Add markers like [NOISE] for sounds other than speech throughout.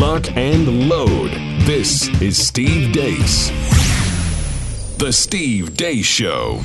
lock, and load. This is Steve Deace. The Steve Deace Show.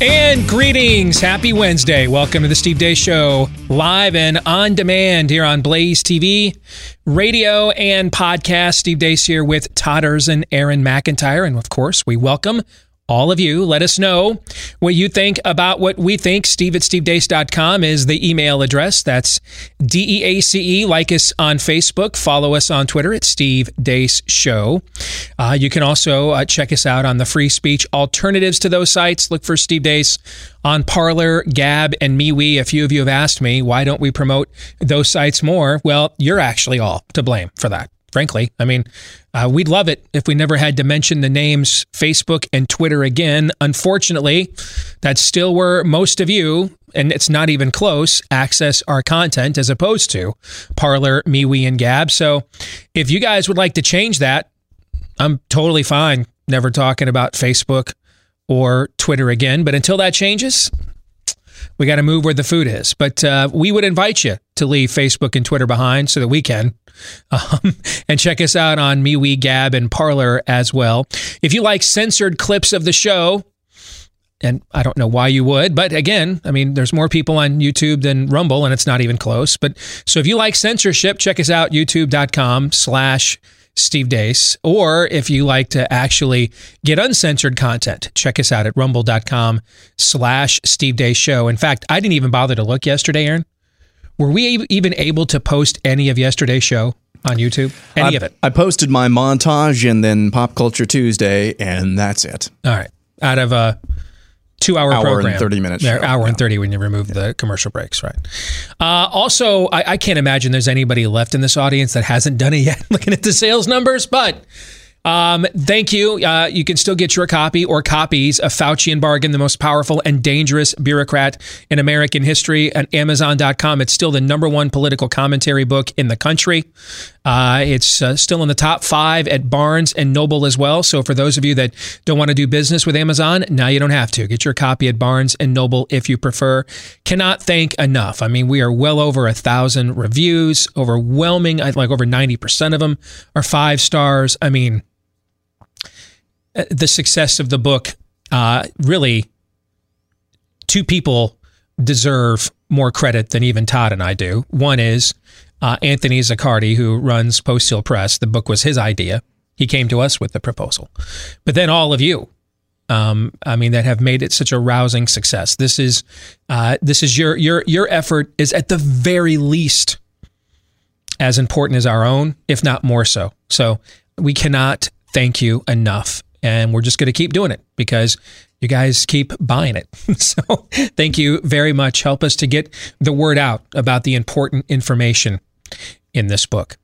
And greetings. Happy Wednesday. Welcome to the Steve Deace Show, live and on demand here on Blaze TV, radio, and podcast. Steve Deace here with Todders and Aaron McIntyre. And of course, we welcome all of you. Let us know what you think about what we think. Steve at stevedeace.com is the email address. That's D E A C E. Like us on Facebook. Follow us on Twitter at Steve Deace Show. Uh, you can also uh, check us out on the free speech alternatives to those sites. Look for Steve Deace on Parler, Gab, and MeWe. A few of you have asked me, why don't we promote those sites more? Well, you're actually all to blame for that frankly. I mean, uh, we'd love it if we never had to mention the names Facebook and Twitter again. Unfortunately, that's still where most of you, and it's not even close, access our content as opposed to Parler, MeWe, and Gab. So if you guys would like to change that, I'm totally fine never talking about Facebook or Twitter again. But until that changes, we got to move where the food is. But uh, we would invite you to leave Facebook and Twitter behind so that we can. [LAUGHS] Um, and check us out on MeWe, Gab, and Parler as well. If you like censored clips of the show, and I don't know why you would, but again, I mean, there's more people on YouTube than Rumble, and it's not even close. But so if you like censorship, check us out, youtube.com slash Steve Deace. Or if you like to actually get uncensored content, check us out at rumble.com slash Steve Deace Show. In fact, I didn't even bother to look yesterday, Aaron. Were we even able to post any of yesterday's show on YouTube? Any I, of it? I posted my montage and then Pop Culture Tuesday, and that's it. All right. Out of a two hour, hour program. and 30 minutes. Hour Yeah. and 30 when you remove the commercial breaks, right? Uh, also, I, I can't imagine there's anybody left in this audience that hasn't done it yet, [LAUGHS] looking at the sales numbers, but. Um, thank you. Uh, you can still get your copy or copies of Faucian Bargain, the most powerful and dangerous bureaucrat in American history at Amazon.com. It's still the number one political commentary book in the country. Uh, it's uh, still in the top five at Barnes and Noble as well. So for those of you that don't want to do business with Amazon, now you don't have to. Get your copy at Barnes and Noble if you prefer. Cannot thank enough. I mean, we are well over a thousand reviews, overwhelming, like over 90% of them are five stars. I mean, uh, the success of the book uh, really two people deserve more credit than even Todd and I do. One is uh, Anthony Ziccardi, who runs Post Hill Press. The book was his idea. He came to us with the proposal. But then all of you, um, I mean, that have made it such a rousing success. This is uh, this is your your your effort is at the very least as important as our own, if not more so. So we cannot thank you enough. And we're just going to keep doing it because you guys keep buying it. [LAUGHS] so thank you very much. Help us to get the word out about the important information in this book.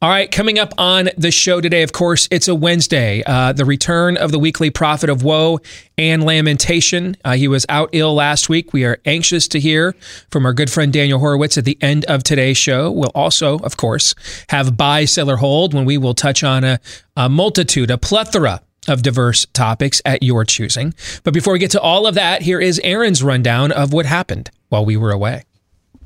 All right, coming up on the show today, of course, it's a Wednesday. Uh, the return of the weekly prophet of woe and lamentation. Uh, he was out ill last week. We are anxious to hear from our good friend Daniel Horowitz at the end of today's show. We'll also, of course, have buy, seller, hold when we will touch on a, a multitude, a plethora of diverse topics at your choosing. But before we get to all of that, here is Aaron's rundown of what happened while we were away.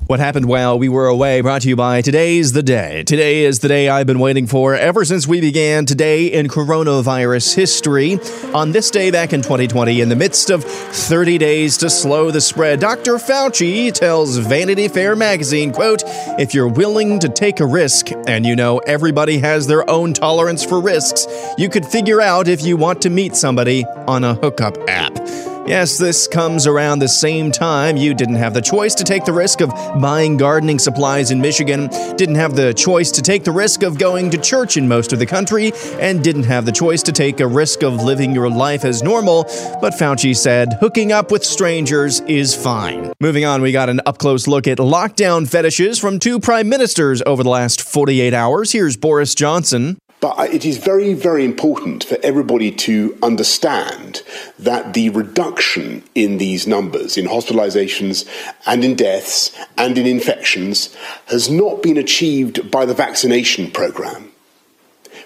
What happened while we were away brought to you by Today's the Day. Today is the day I've been waiting for ever since we began today in coronavirus history. On this day back in 2020, in the midst of 30 days to slow the spread, Dr. Fauci tells Vanity Fair magazine, quote, if you're willing to take a risk, and you know everybody has their own tolerance for risks, you could figure out if you want to meet somebody on a hookup app. Yes, this comes around the same time you didn't have the choice to take the risk of buying gardening supplies in Michigan, didn't have the choice to take the risk of going to church in most of the country, and didn't have the choice to take a risk of living your life as normal. But Fauci said hooking up with strangers is fine. Moving on, we got an up close look at lockdown fetishes from two prime ministers over the last 48 hours. Here's Boris Johnson. But it is very, very important for everybody to understand that the reduction in these numbers, in hospitalizations and in deaths and in infections, has not been achieved by the vaccination program.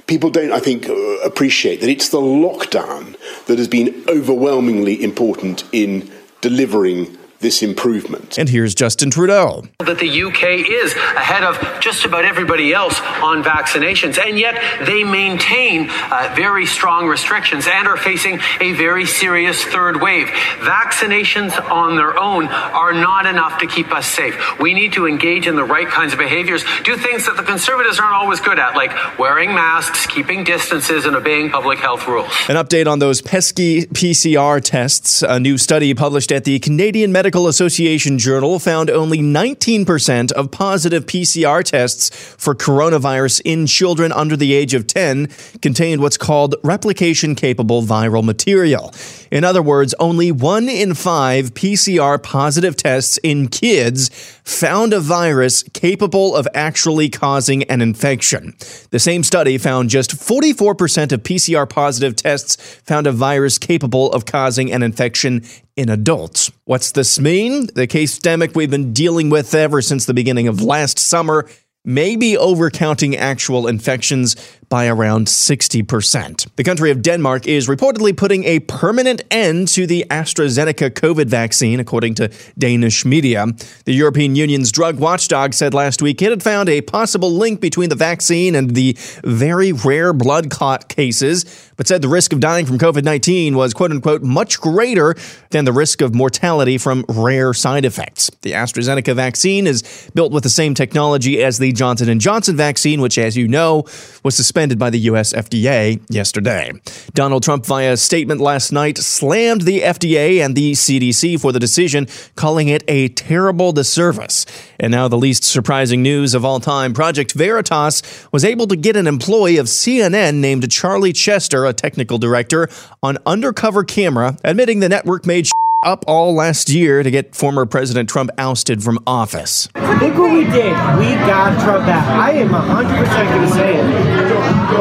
People don't, I think, uh, appreciate that it's the lockdown that has been overwhelmingly important in delivering this improvement. And here's Justin Trudeau. That the UK is ahead of just about everybody else on vaccinations, and yet they maintain uh, very strong restrictions and are facing a very serious third wave. Vaccinations on their own are not enough to keep us safe. We need to engage in the right kinds of behaviors, do things that the conservatives aren't always good at, like wearing masks, keeping distances, and obeying public health rules. An update on those pesky PCR tests. A new study published at the Canadian Medical Association Journal found only 19% of positive PCR tests for coronavirus in children under the age of 10 contained what's called replication capable viral material. In other words, only one in five PCR positive tests in kids found a virus capable of actually causing an infection. The same study found just 44% of PCR positive tests found a virus capable of causing an infection in adults. What's this mean? The case demic we've been dealing with ever since the beginning of last summer may be overcounting actual infections by around 60%. The country of Denmark is reportedly putting a permanent end to the AstraZeneca COVID vaccine, according to Danish media. The European Union's drug watchdog said last week it had found a possible link between the vaccine and the very rare blood clot cases, but said the risk of dying from COVID 19 was, quote unquote, much greater than the risk of mortality from rare side effects. The AstraZeneca vaccine is built with the same technology as the Johnson & Johnson vaccine, which, as you know, was suspended by the US FDA yesterday. Donald Trump, via a statement last night, slammed the FDA and the CDC for the decision, calling it a terrible disservice. And now, the least surprising news of all time Project Veritas was able to get an employee of CNN named Charlie Chester, a technical director, on undercover camera, admitting the network made up all last year to get former President Trump ousted from office. Look what we did. We got Trump back. I am 100% going to say it.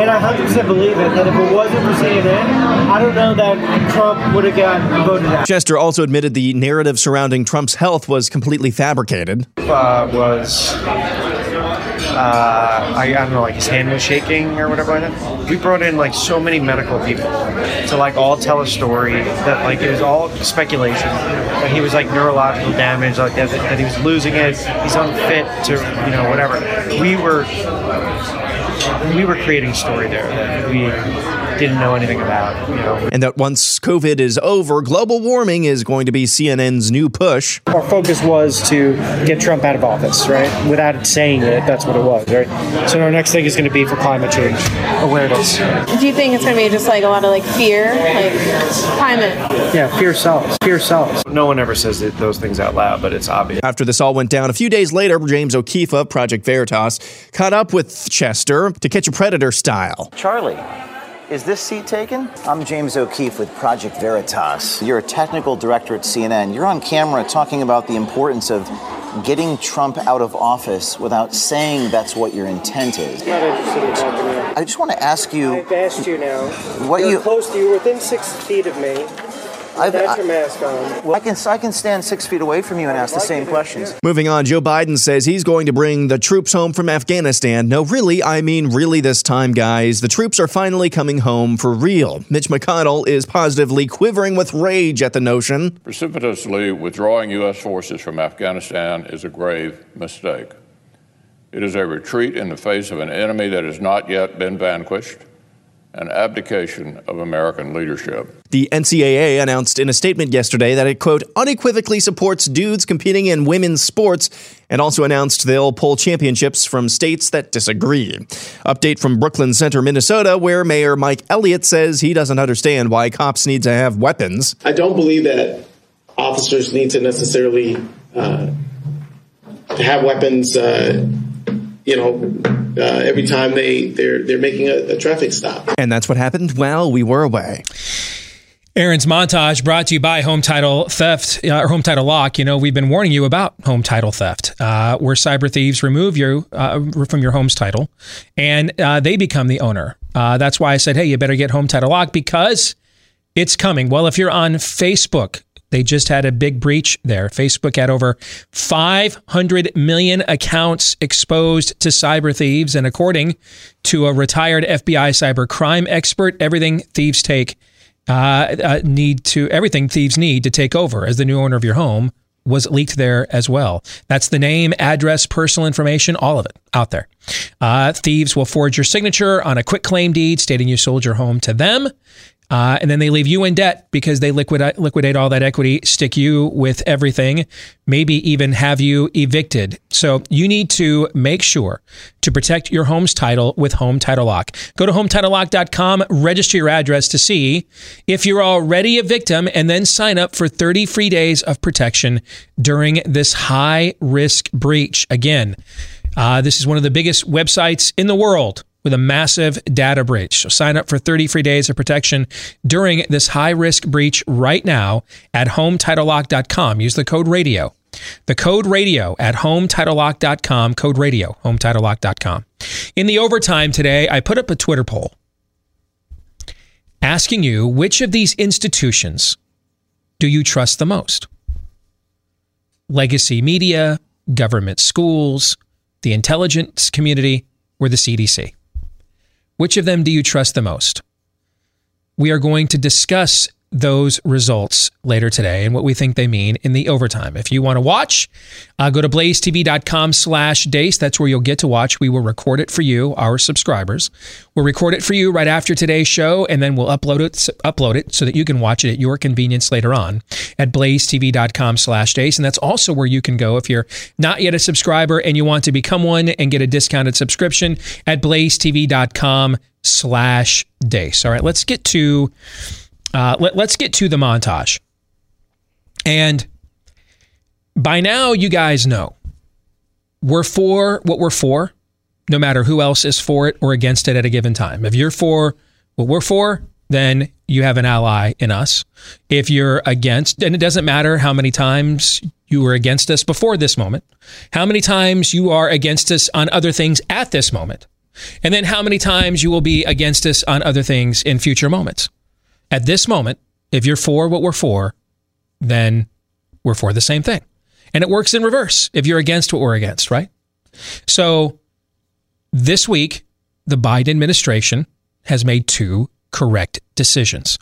And I 100% believe it that if it wasn't for CNN, I don't know that Trump would have got voted out. Chester also admitted the narrative surrounding Trump's health was completely fabricated. Uh, was uh, I, I, don't know, like his hand was shaking or whatever like that. We brought in like so many medical people to like all tell a story that like it was all speculation. That he was like neurological damage, like that, that he was losing it. He's unfit to, you know, whatever. We were we were creating a story there that we didn't know anything about, you know. And that once COVID is over, global warming is going to be CNN's new push. Our focus was to get Trump out of office, right? Without saying it, that's what it was, right? So our next thing is going to be for climate change awareness. Do you think it's going to be just like a lot of like fear, like climate? Yeah, fear sells. Fear sells. No one ever says those things out loud, but it's obvious. After this all went down, a few days later, James O'Keefe of Project Veritas caught up with Chester to catch a predator style. Charlie. Is this seat taken? I'm James O'Keefe with Project Veritas. You're a technical director at CNN. You're on camera talking about the importance of getting Trump out of office without saying that's what your intent is. Not interested in talking to you. I just want to ask you. I've asked you now. What you're you close to you, within six feet of me. I've, That's your mask on. Well, I can I can stand six feet away from you and ask the same questions. Moving on, Joe Biden says he's going to bring the troops home from Afghanistan. No, really, I mean really this time, guys. The troops are finally coming home for real. Mitch McConnell is positively quivering with rage at the notion. Precipitously withdrawing U.S. forces from Afghanistan is a grave mistake. It is a retreat in the face of an enemy that has not yet been vanquished an abdication of American leadership. The NCAA announced in a statement yesterday that it, quote, unequivocally supports dudes competing in women's sports and also announced they'll pull championships from states that disagree. Update from Brooklyn Center, Minnesota, where Mayor Mike Elliott says he doesn't understand why cops need to have weapons. I don't believe that officers need to necessarily uh, have weapons. Uh, you know, uh, every time they they're they're making a, a traffic stop. And that's what happened while we were away. Aaron's montage brought to you by Home Title Theft uh, or Home Title Lock. You know, we've been warning you about home title theft, uh, where cyber thieves remove you uh, from your home's title and uh, they become the owner. Uh, that's why I said, hey, you better get Home Title Lock because it's coming. Well, if you're on Facebook, they just had a big breach there. Facebook had over 500 million accounts exposed to cyber thieves. And according to a retired FBI cyber crime expert, everything thieves take uh, uh, need to everything thieves need to take over as the new owner of your home was leaked there as well. That's the name, address, personal information, all of it out there. Uh, thieves will forge your signature on a quick claim deed stating you sold your home to them. Uh, and then they leave you in debt because they liquidate, liquidate all that equity, stick you with everything, maybe even have you evicted. So you need to make sure to protect your home's title with Home Title Lock. Go to HometitleLock.com, register your address to see if you're already a victim, and then sign up for 30 free days of protection during this high risk breach. Again, uh, this is one of the biggest websites in the world with a massive data breach. So sign up for 30 free days of protection during this high risk breach right now at hometitlelock.com. Use the code radio. The code radio at hometitlelock.com, code radio, hometitlelock.com. In the overtime today, I put up a Twitter poll asking you which of these institutions do you trust the most? Legacy media, government schools, the intelligence community, or the CDC? Which of them do you trust the most? We are going to discuss those results later today and what we think they mean in the overtime. If you want to watch, uh, go to blazetv.com slash deace. That's where you'll get to watch. We will record it for you, our subscribers. We'll record it for you right after today's show, and then we'll upload it, upload it so that you can watch it at your convenience later on at blazetv.com slash deace. And that's also where you can go if you're not yet a subscriber and you want to become one and get a discounted subscription at blazetv.com slash deace. All right, let's get to uh, let, let's get to the montage. And by now, you guys know we're for what we're for, no matter who else is for it or against it at a given time. If you're for what we're for, then you have an ally in us. If you're against, and it doesn't matter how many times you were against us before this moment, how many times you are against us on other things at this moment, and then how many times you will be against us on other things in future moments at this moment, if you're for what we're for, then we're for the same thing. And it works in reverse if you're against what we're against, right? So this week, the Biden administration has made two correct decisions.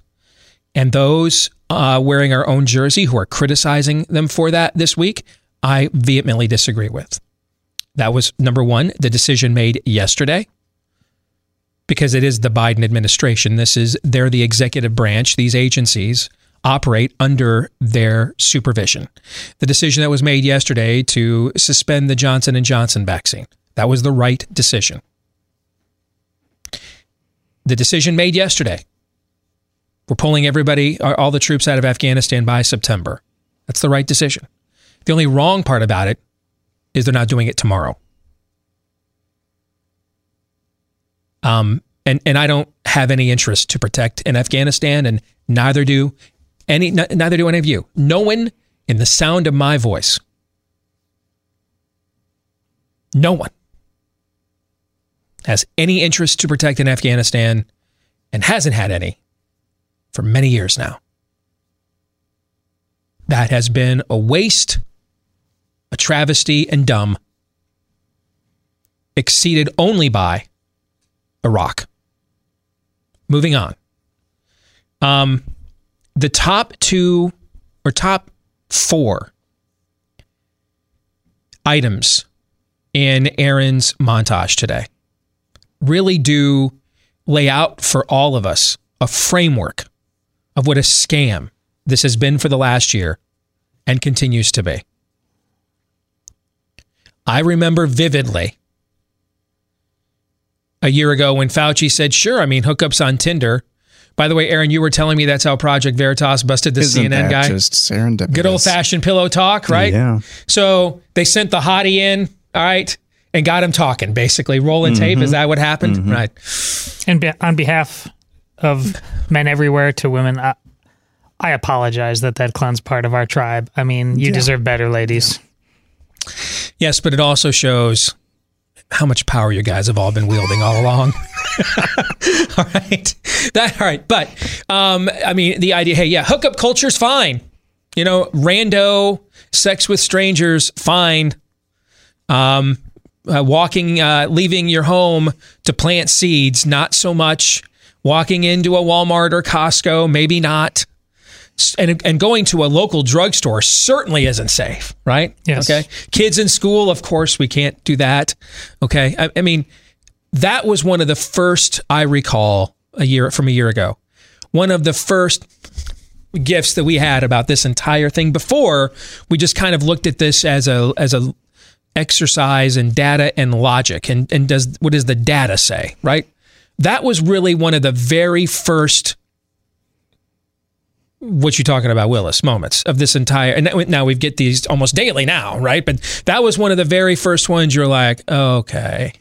And those uh, wearing our own jersey who are criticizing them for that this week, I vehemently disagree with. That was number one, the decision made yesterday because it is the Biden administration. This is they're the executive branch. These agencies operate under their supervision. The decision that was made yesterday to suspend the Johnson and Johnson vaccine. That was the right decision. The decision made yesterday. We're pulling everybody uh, all the troops out of Afghanistan by September. That's the right decision. The only wrong part about it is they're not doing it tomorrow. Um, and and I don't have any interest to protect in Afghanistan, and neither do any neither do any of you. No one in the sound of my voice, no one has any interest to protect in Afghanistan, and hasn't had any for many years now. That has been a waste, a travesty, and dumb, exceeded only by Iraq. Moving on. Um, the top two or top four items in Aaron's montage today really do lay out for all of us a framework of what a scam this has been for the last year and continues to be. I remember vividly a year ago when Fauci said, sure, I mean, hookups on Tinder. By the way, Aaron, you were telling me that's how Project Veritas busted the Isn't CNN that guy. Just serendipitous. Good old fashioned pillow talk, right? Yeah. So they sent the hottie in, all right, and got him talking, basically. Rolling tape. Is Mhm. that what happened? Right. And be- on behalf of men everywhere to women, I, I apologize that that clown's part of our tribe. I mean, you Yeah. deserve better, ladies. Yes, but it also shows how much power you guys have all been wielding all along. [LAUGHS] all right. That all right. But um, I mean the idea, hey, yeah, hookup culture's fine. You know, rando, sex with strangers, fine. Um uh, walking, uh, leaving your home to plant seeds, not so much. Walking into a Walmart or Costco, maybe not. And, and going to a local drugstore certainly isn't safe, right? Yes. Okay. Kids in school, of course, we can't do that. Okay. I, I mean, that was one of the first I recall a year from a year ago. One of the first gifts that we had about this entire thing before we just kind of looked at this as a as a exercise and data and logic and and does what does the data say right that was really one of the very first what you talking about willis moments of this entire and now- we get these almost daily now right but that was one of the very first ones you're like okay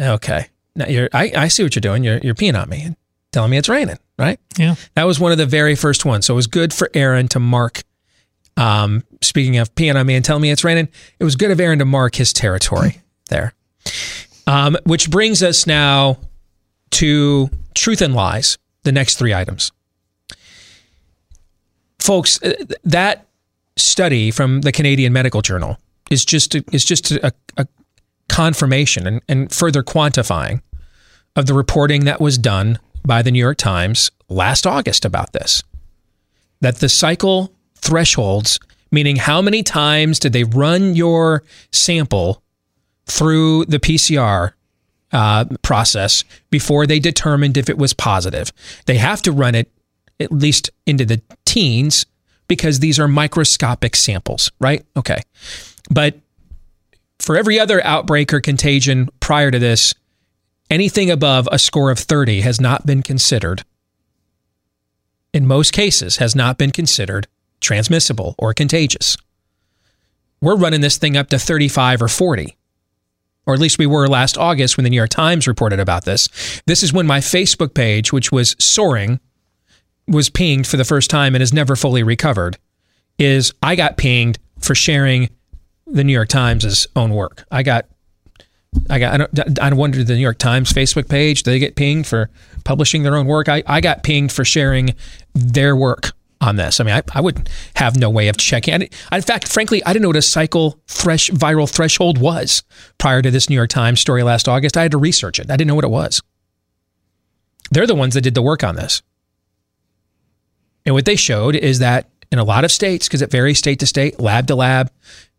okay now you're i, I see what you're doing you're, you're peeing on me and telling me it's raining right Yeah. that was one of the very first ones. So it was good for Aaron to mark. Um, speaking of peeing on me and telling me it's raining, it was good of Aaron to mark his territory there. Um, which brings us now to truth and lies, the next three items. Folks, uh, that study from the Canadian Medical Journal is just a, is just a, a confirmation and, and further quantifying of the reporting that was done by the New York Times last August about this. That the cycle thresholds, meaning how many times did they run your sample through the PCR uh, process before they determined if it was positive. They have to run it at least into the teens because these are microscopic samples, right? Okay. But for every other outbreak or contagion prior to this, anything above a score of 30 has not been considered, in most cases, has not been considered transmissible or contagious. We're running this thing up to 35 or 40, or at least we were last August when the New York Times reported about this. This is when my Facebook page, which was soaring, was pinged for the first time and has never fully recovered. Is I got pinged for sharing the New York Times' own work. I got I got. I, don't, I wonder the New York Times Facebook page. Do they get pinged for publishing their own work? I, I got pinged for sharing their work on this. I mean, I, I would have no way of checking. I, in fact, frankly, I didn't know what a cycle thresh viral threshold was prior to this New York Times story last August. I had to research it. I didn't know what it was. They're the ones that did the work on this. And what they showed is that in a lot of states, because it varies state to state, lab to lab,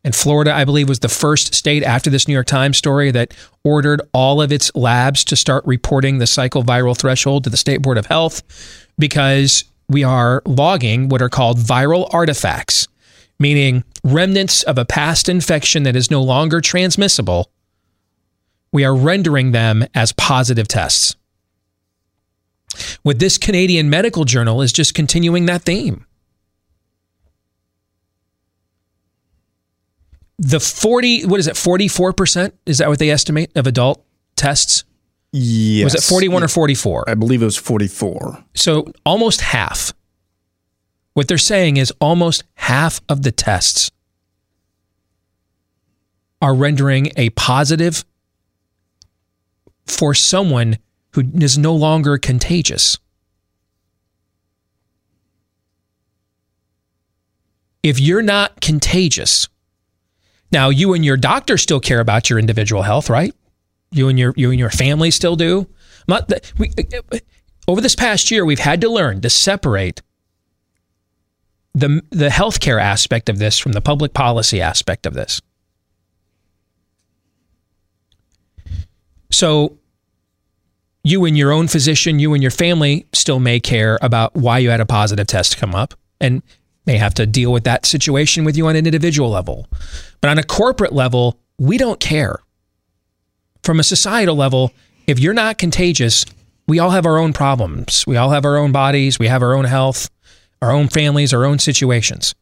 and Florida, I believe, was the first state after this New York Times story that ordered all of its labs to start reporting the cycle viral threshold to the State Board of Health because we are logging what are called viral artifacts, meaning remnants of a past infection that is no longer transmissible. We are rendering them as positive tests. What this Canadian medical journal is just continuing that theme. the 40 what is it 44% is that what they estimate of adult tests Yes. was it 41 or 44 I believe it was 44. so almost half what they're saying is almost half of the tests are rendering a positive for someone who is no longer contagious if you're not contagious now, you and your doctor still care about your individual health, right? You and your you and your family still do. We, over this past year, we've had to learn to separate the the healthcare aspect of this from the public policy aspect of this. So, you and your own physician, you and your family still may care about why you had a positive test come up, and may have to deal with that situation with you on an individual level. But on a corporate level, we don't care. From a societal level, if you're not contagious, we all have our own problems. We all have our own bodies. We have our own health, our own families, our own situations.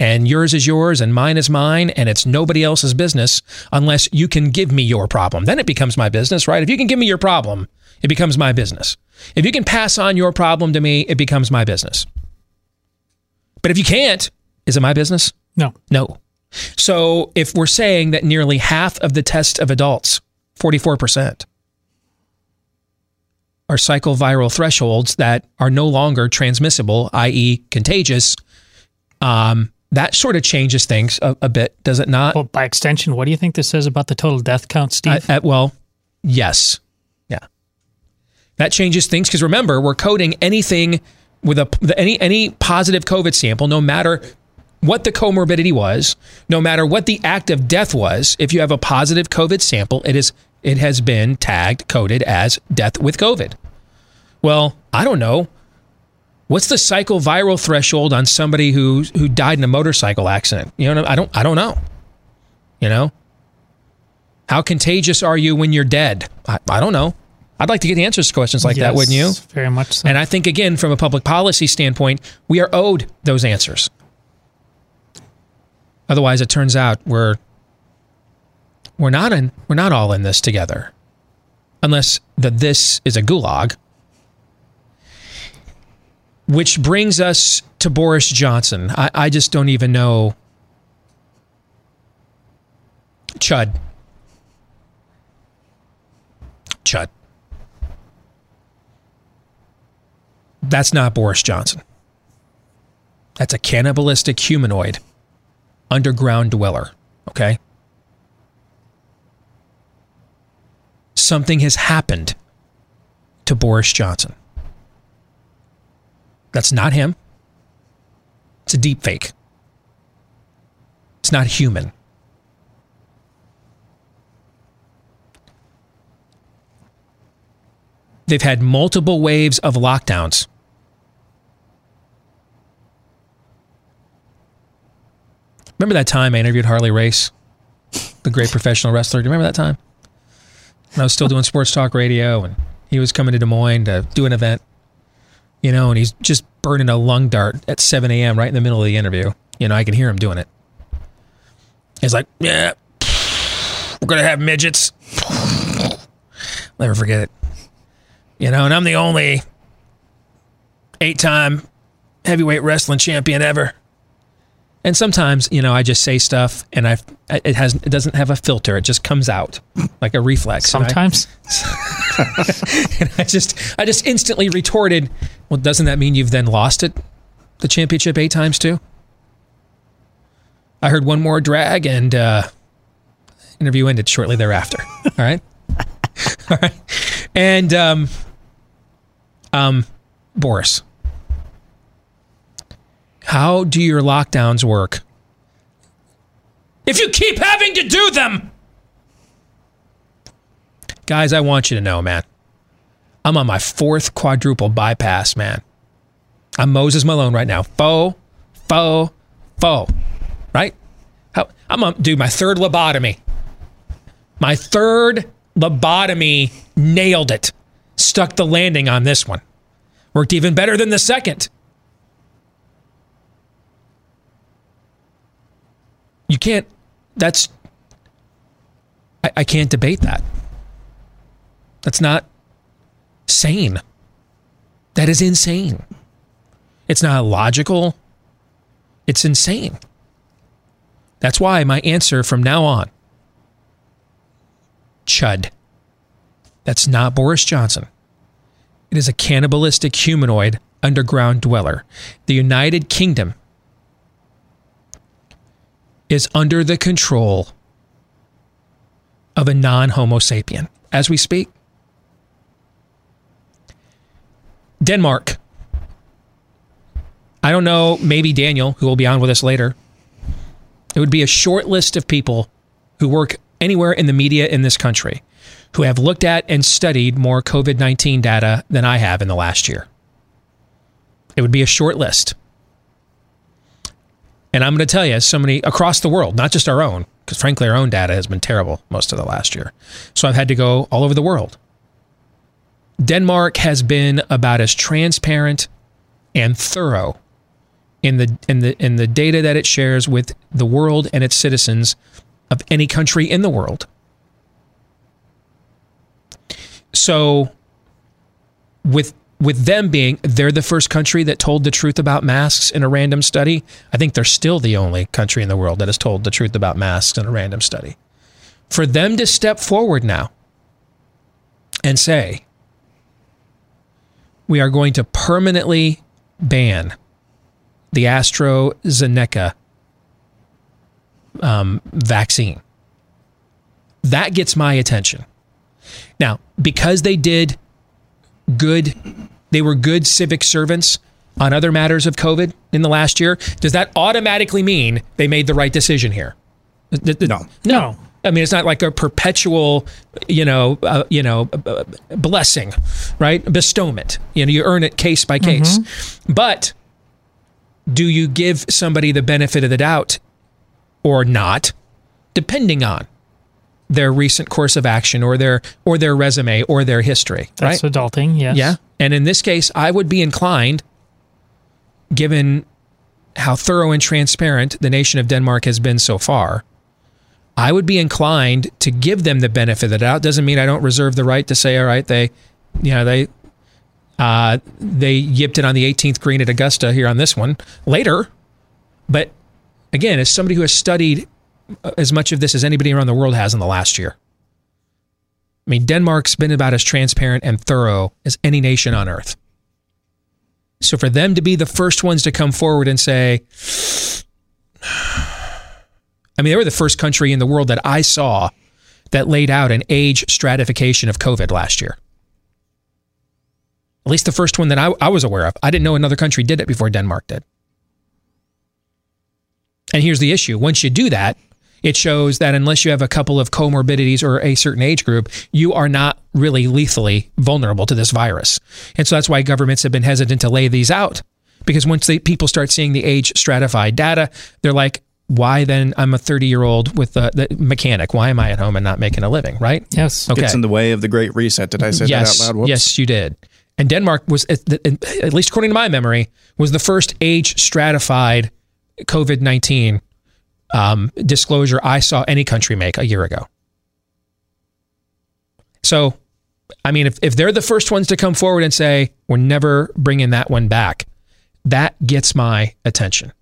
And yours is yours and mine is mine, and it's nobody else's business unless you can give me your problem. Then it becomes my business, right? If you can give me your problem, it becomes my business. If you can pass on your problem to me, it becomes my business. But if you can't, is it my business? No. No. So if we're saying that nearly half of the test of adults, 44%, are cycloviral thresholds that are no longer transmissible, i.e., contagious, um, that sort of changes things a, a bit, does it not? Well, by extension, what do you think this says about the total death count, Steve? Well, yes. That changes things because remember, we're coding anything with a any any positive COVID sample, no matter what the comorbidity was, no matter what the act of death was, if you have a positive COVID sample, it is it has been tagged, coded as death with COVID. Well, I don't know. What's the cycle viral threshold on somebody who who died in a motorcycle accident? You know, I don't I don't know. You know? How contagious are you when you're dead? I, I don't know. I'd like to get answers to questions like that, wouldn't you? Very much so. And I think again, from a public policy standpoint, we are owed those answers. Otherwise, it turns out we're we're not in we're not all in this together, unless the this is a gulag. Which brings us to Boris Johnson. I, I just don't even know. Chud. Chud. That's not Boris Johnson. That's a cannibalistic humanoid underground dweller. Okay? Something has happened to Boris Johnson. That's not him. It's a deep fake. It's not human. They've had multiple waves of lockdowns. Remember that time I interviewed Harley Race, the great professional wrestler? Do you remember that time? When I was still doing sports talk radio and he was coming to Des Moines to do an event, you know, and he's just burning a lung dart at 7 a.m. right in the middle of the interview. You know, I can hear him doing it. He's like, yeah, we're going to have midgets. Never forget it. You know, and I'm the only eight time heavyweight wrestling champion ever. And sometimes, you know, I just say stuff and I it has it doesn't have a filter. It just comes out like a reflex. And I- Sometimes. [LAUGHS] and I just I just instantly retorted, "Well, doesn't that mean you've then lost it, the championship eight times too?" I heard one more drag, and uh, interview ended shortly thereafter. All right, [LAUGHS] all right, and um, um, Boris, how do your lockdowns work? If you keep having to do them. Guys, I want you to know, man. I'm on my fourth quadruple bypass, man. I'm Moses Malone right now. Faux, faux, faux. Right? How, I'm on, dude, my third lobotomy. My third lobotomy nailed it. Stuck the landing on this one. Worked even better than the second. You can't, that's, I, I can't debate that. That's not sane. That is insane. It's not logical. It's insane. That's why my answer from now on Chud. That's not Boris Johnson. It is a cannibalistic humanoid underground dweller. The United Kingdom is under the control of a non Homo sapien as we speak. Denmark. I don't know, maybe Daniel, who will be on with us later. It would be a short list of people who work anywhere in the media in this country who have looked at and studied more COVID 19 data than I have in the last year. It would be a short list. And I'm going to tell you, so many across the world, not just our own, because frankly, our own data has been terrible most of the last year. So I've had to go all over the world. Denmark has been about as transparent and thorough in the in the in the data that it shares with the world and its citizens of any country in the world. So with with them being they're the first country that told the truth about masks in a random study, I think they're still the only country in the world that has told the truth about masks in a random study. For them to step forward now and say, we are going to permanently ban the AstraZeneca um, vaccine. That gets my attention. Now, because they did good, they were good civic servants on other matters of COVID in the last year, does that automatically mean they made the right decision here? No. No. I mean, it's not like a perpetual, you know, uh, you know, uh, blessing, right? Bestowment. You know, you earn it case by case. But do you give somebody the benefit of the doubt or not, depending on their recent course of action or their or their resume or their history? That's right? adulting, yes. Yeah. And in this case, I would be inclined, given how thorough and transparent the nation of Denmark has been so far, I would be inclined to give them the benefit of the doubt. Doesn't mean I don't reserve the right to say, all right, they, you know, they, uh, they yipped it on the 18th green at Augusta here on this one later. But again, as somebody who has studied as much of this as anybody around the world has in the last year, I mean, Denmark's been about as transparent and thorough as any nation on earth. So for them to be the first ones to come forward and say, [SIGHS] I mean, they were the first country in the world that I saw that laid out an age stratification of COVID last year. At least the first one that I, I was aware of. I didn't know another country did it before Denmark did. And here's the issue once you do that, it shows that unless you have a couple of comorbidities or a certain age group, you are not really lethally vulnerable to this virus. And so that's why governments have been hesitant to lay these out. Because once they, people start seeing the age stratified data, they're like, why then I'm a 30 year old with the, the mechanic? Why am I at home and not making a living? Right? Yes. Okay. Gets in the way of the Great Reset. Did I say yes, that out loud? Whoops. Yes, you did. And Denmark was, at at least according to my memory, was the first age stratified COVID 19 um, disclosure I saw any country make a year ago. So, I mean, if, if they're the first ones to come forward and say, we're never bringing that one back, that gets my attention.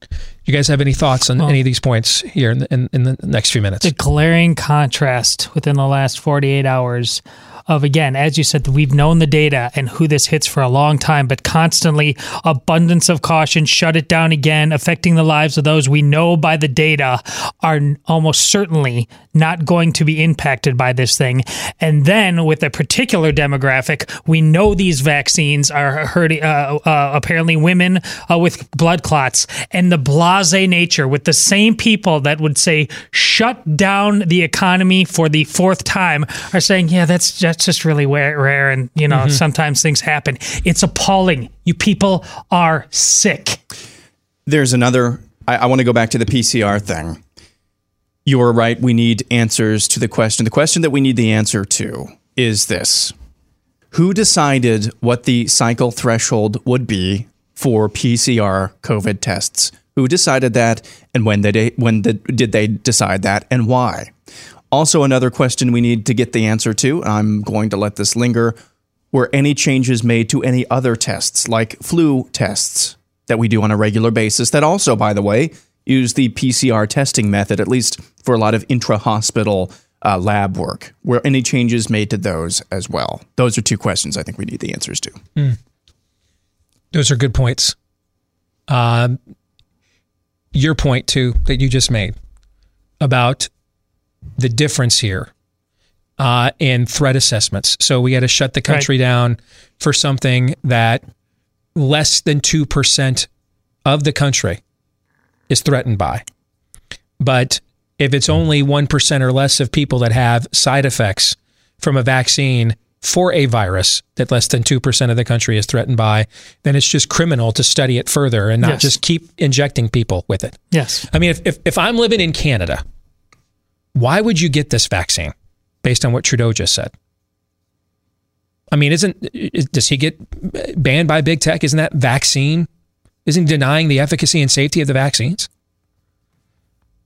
You guys have any thoughts on any of these points here in the, in, in the next few minutes? The glaring contrast within the last 48 hours of, again, as you said, we've known the data and who this hits for a long time, but constantly abundance of caution, shut it down again, affecting the lives of those we know by the data are almost certainly not going to be impacted by this thing. And then with a particular demographic, we know these vaccines are hurting, uh, uh, apparently women uh, with blood clots and the blase nature with the same people that would say shut down the economy for the fourth time are saying, yeah, that's that's just really rare, rare and you know Mm-hmm. Mhm. sometimes things happen. It's appalling. You people are sick. There's another. I, I want to go back to the PCR thing. You're right. We need answers to the question. The question that we need the answer to is this Who decided what the cycle threshold would be for PCR COVID tests? Who decided that, and when did they, when did, did they decide that, and why? Also, another question we need to get the answer to. I'm going to let this linger. Were any changes made to any other tests, like flu tests that we do on a regular basis, that also, by the way, use the PCR testing method, at least for a lot of intra hospital uh, lab work? Were any changes made to those as well? Those are two questions I think we need the answers to. Hmm. Those are good points. Um, your point too that you just made about the difference here uh, in threat assessments. So we had to shut the country down for something that less than two percent of the country is threatened by. But if it's only 1% or less of people that have side effects from a vaccine for a virus that less than 2% of the country is threatened by, then it's just criminal to study it further and not Yes. just keep injecting people with it. Yes. I mean, if, if, if I'm living in Canada, why would you get this vaccine based on what Trudeau just said? I mean, isn't does he get banned by big tech? Isn't that vaccine? Isn't denying the efficacy and safety of the vaccines?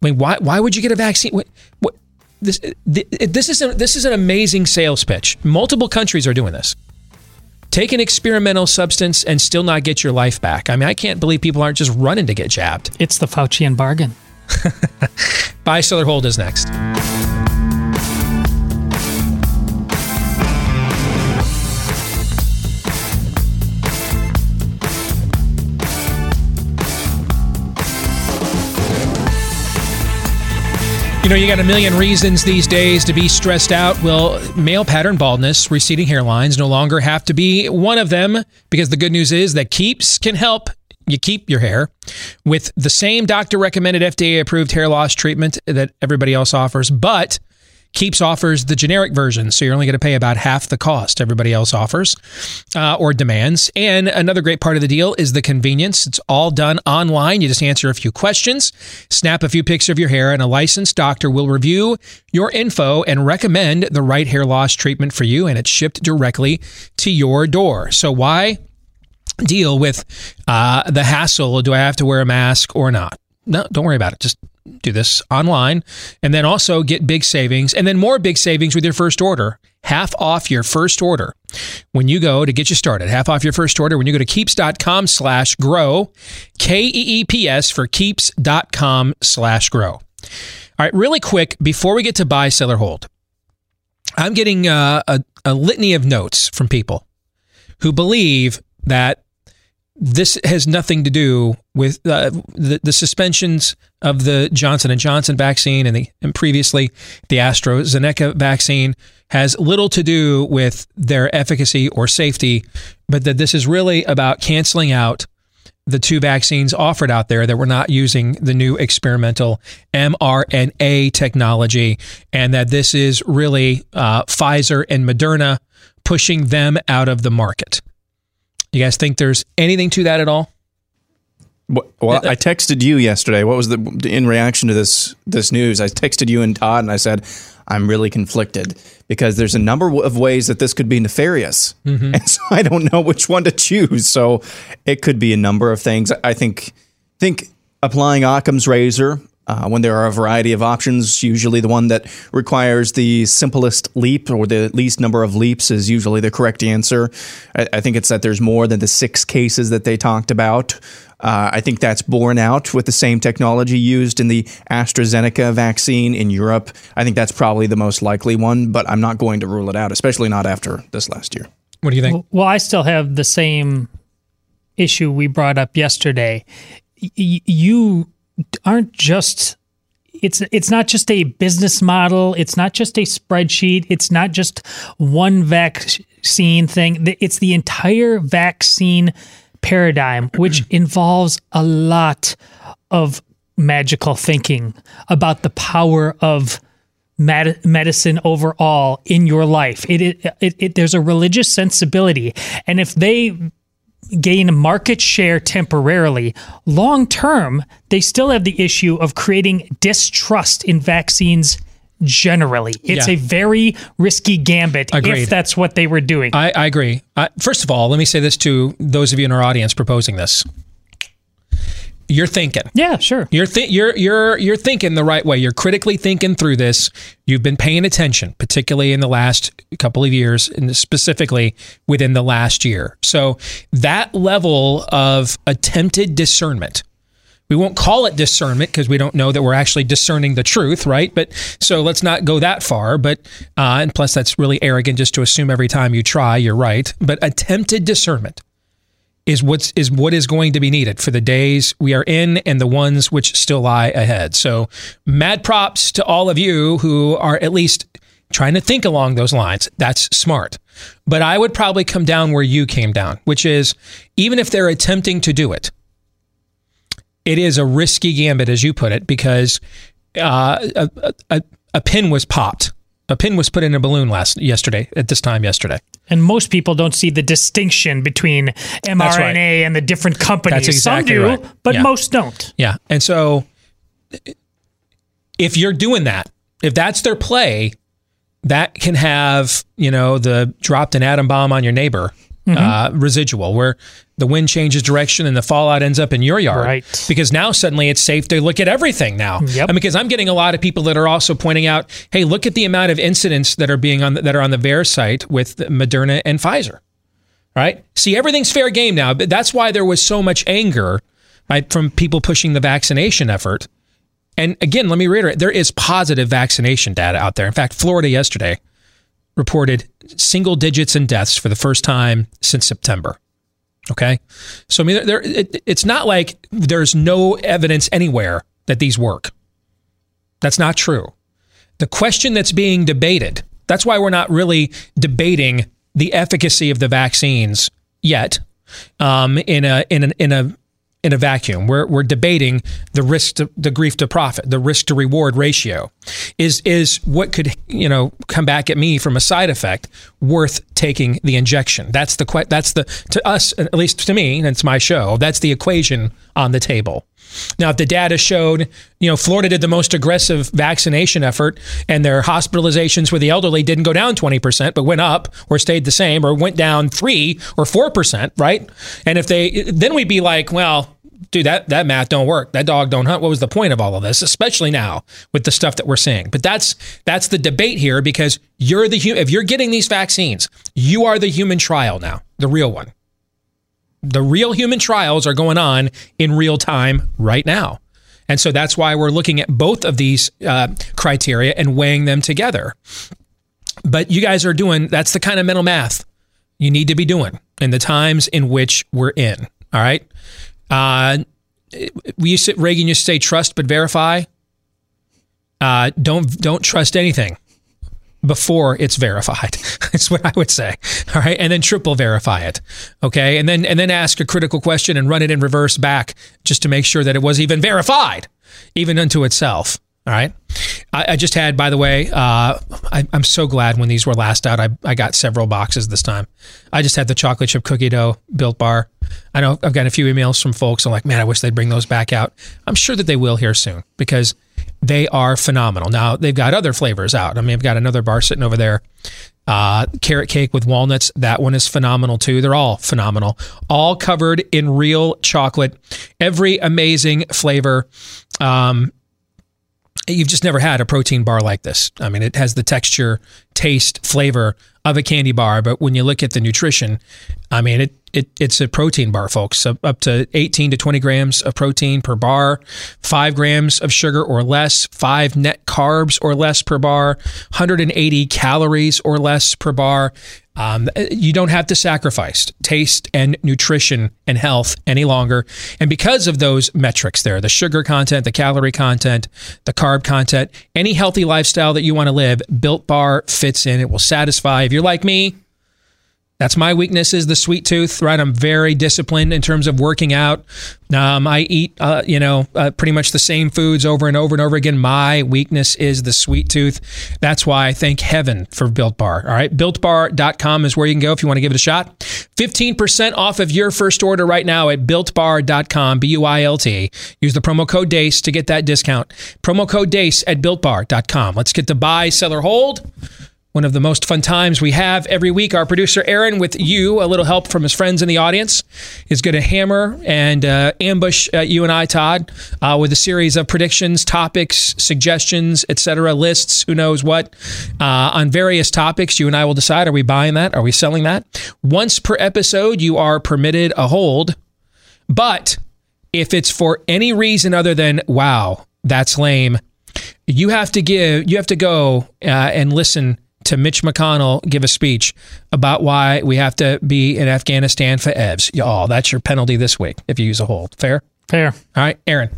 I mean, why why would you get a vaccine? What, what this this is a, this is an amazing sales pitch. Multiple countries are doing this. Take an experimental substance and still not get your life back. I mean, I can't believe people aren't just running to get jabbed. It's the Faucian bargain. [LAUGHS] Buy, sell, or hold is next. You know, you got a million reasons these days to be stressed out. Well, male pattern baldness, receding hairlines no longer have to be one of them because the good news is that Keeps can help you keep your hair with the same doctor recommended FDA approved hair loss treatment that everybody else offers, but Keeps offers the generic version, so you're only going to pay about half the cost everybody else offers uh, or demands. And another great part of the deal is the convenience. It's all done online. You just answer a few questions, snap a few pics of your hair, and a licensed doctor will review your info and recommend the right hair loss treatment for you, and it's shipped directly to your door. So why deal with uh, the hassle? Do I have to wear a mask or not? No, don't worry about it. Just do this online and then also get big savings and then more big savings with your first order. Half off your first order when you go to get you started. Half off your first order when you go to keeps.com slash grow. K E E P S for keeps.com slash grow. All right, really quick before we get to buy, sell, or hold, I'm getting uh, a, a litany of notes from people who believe that this has nothing to do with uh, the, the suspensions of the Johnson and Johnson vaccine and, the, and previously the AstraZeneca vaccine has little to do with their efficacy or safety, but that this is really about canceling out the two vaccines offered out there that were not using the new experimental mRNA technology, and that this is really uh, Pfizer and Moderna pushing them out of the market. You guys think there's anything to that at all? Well, I texted you yesterday. What was the in reaction to this this news? I texted you and Todd, and I said, "I'm really conflicted because there's a number of ways that this could be nefarious, Mm-hmm. and [LAUGHS] so I don't know which one to choose. So it could be a number of things. I think think applying Occam's razor uh, when there are a variety of options. Usually, the one that requires the simplest leap or the least number of leaps is usually the correct answer. I, I think it's that there's more than the six cases that they talked about. Uh, I think that's borne out with the same technology used in the AstraZeneca vaccine in Europe. I think that's probably the most likely one, but I'm not going to rule it out, especially not after this last year. What do you think? Well, I still have the same issue we brought up yesterday. Y- you aren't just it's it's not just a business model, it's not just a spreadsheet, it's not just one vaccine thing. It's the entire vaccine paradigm which [CLEARS THROAT] involves a lot of magical thinking about the power of med- medicine overall in your life. It, it, it, it there's a religious sensibility, and if they gain market share temporarily, long term they still have the issue of creating distrust in vaccines. Generally, it's Yeah. a very risky gambit Agreed. if that's what they were doing. I, I agree. Uh, first of all, let me say this to those of you in our audience proposing this. You're thinking. Yeah, sure. You're th- you're you're you're thinking the right way. You're critically thinking through this. You've been paying attention, particularly in the last couple of years, and specifically within the last year. So that level of attempted discernment. We won't call it discernment because we don't know that we're actually discerning the truth, right? But so let's not go that far. But uh, and plus, that's really arrogant just to assume every time you try you're right. But attempted discernment is what's is what is going to be needed for the days we are in and the ones which still lie ahead. So mad props to all of you who are at least trying to think along those lines. That's smart. But I would probably come down where you came down, which is even if they're attempting to do it, it is a risky gambit, as you put it, because uh, a, a, a pin was popped. A pin was put in a balloon last yesterday at this time yesterday. And most people don't see the distinction between mRNA right. and the different companies. Exactly Some do, right. but Yeah. most don't. Yeah. And so if you're doing that, if that's their play, that can have, you know, the dropped an atom bomb on your neighbor uh, residual where the wind changes direction and the fallout ends up in your yard. Right. Because now suddenly it's safe to look at everything now. Yep. And because I'm getting a lot of people that are also pointing out, hey, look at the amount of incidents that are being on the, that are on the VAERS site with Moderna and Pfizer right? See, everything's fair game now. But that's why there was so much anger right, from people pushing the vaccination effort. And again, let me reiterate there is positive vaccination data out there. In fact, Florida yesterday reported single digits in deaths for the first time since September. Okay. So, I mean, there, it, it's not like there's no evidence anywhere that these work. That's not true. The question that's being debated, that's why we're not really debating the efficacy of the vaccines yet um, in a in a in a in a vacuum. We're, we're debating the risk to the grief to profit, the risk to reward ratio. Is is what could you know come back at me from a side effect worth taking the injection? That's the that's the to us at least to me, and it's my show. That's the equation on the table. Now, if the data showed, you know, Florida did the most aggressive vaccination effort and their hospitalizations with the elderly didn't go down 20%, but went up or stayed the same or went down 3 or 4%, right? And if they, then we'd be like, well, dude, that, that math don't work. That dog don't hunt. What was the point of all of this, especially now with the stuff that we're seeing? But that's, that's the debate here because you're the, if you're getting these vaccines, you are the human trial now, the real one. The real human trials are going on in real time right now. And so that's why we're looking at both of these uh, criteria and weighing them together. But you guys are doing that's the kind of mental math you need to be doing in the times in which we're in. All right. Uh, we used to, Reagan used to say trust but verify. Uh, don't don't trust anything before it's verified. [LAUGHS] That's what I would say. All right. And then triple verify it. Okay. And then and then ask a critical question and run it in reverse back just to make sure that it was even verified, even unto itself. All right. I, I just had, by the way, uh, I, I'm so glad when these were last out. I, I got several boxes this time. I just had the chocolate chip cookie dough built bar. I know I've got a few emails from folks. I'm like, man, I wish they'd bring those back out. I'm sure that they will here soon because they are phenomenal. Now they've got other flavors out. I mean, I've got another bar sitting over there. Uh, carrot cake with walnuts. That one is phenomenal too. They're all phenomenal. All covered in real chocolate. Every amazing flavor. Um, you've just never had a protein bar like this. I mean, it has the texture, taste, flavor of a candy bar, but when you look at the nutrition, I mean, it, it it's a protein bar, folks. Up, to 18 to 20 grams of protein per bar, five grams of sugar or less, five net carbs or less per bar, 180 calories or less per bar. Um, you don't have to sacrifice taste and nutrition and health any longer. And because of those metrics there, the sugar content, the calorie content, the carb content, any healthy lifestyle that you want to live, Built Bar fits in. It will satisfy. If you're like me, that's my weakness is the sweet tooth, right? I'm very disciplined in terms of working out. Um, I eat, uh, you know, uh, pretty much the same foods over and over and over again. My weakness is the sweet tooth. That's why I thank heaven for Built Bar. All right. BuiltBar.com is where you can go if you want to give it a shot. 15% off of your first order right now at BuiltBar.com, B U I L T. Use the promo code DEACE to get that discount. Promo code DEACE at BuiltBar.com. Let's get to buy, seller, hold one of the most fun times we have every week. Our producer Aaron, with you, a little help from his friends in the audience, is going to hammer and uh, ambush uh, you and I, Todd, uh, with a series of predictions, topics, suggestions, etc., lists, who knows what, uh, on various topics. You and I will decide: Are we buying that? Are we selling that? Once per episode, you are permitted a hold, but if it's for any reason other than "Wow, that's lame," you have to give. You have to go uh, and listen to Mitch McConnell give a speech about why we have to be in Afghanistan for EVs. Y'all, that's your penalty this week if you use a hold. Fair? Fair. All right, Aaron.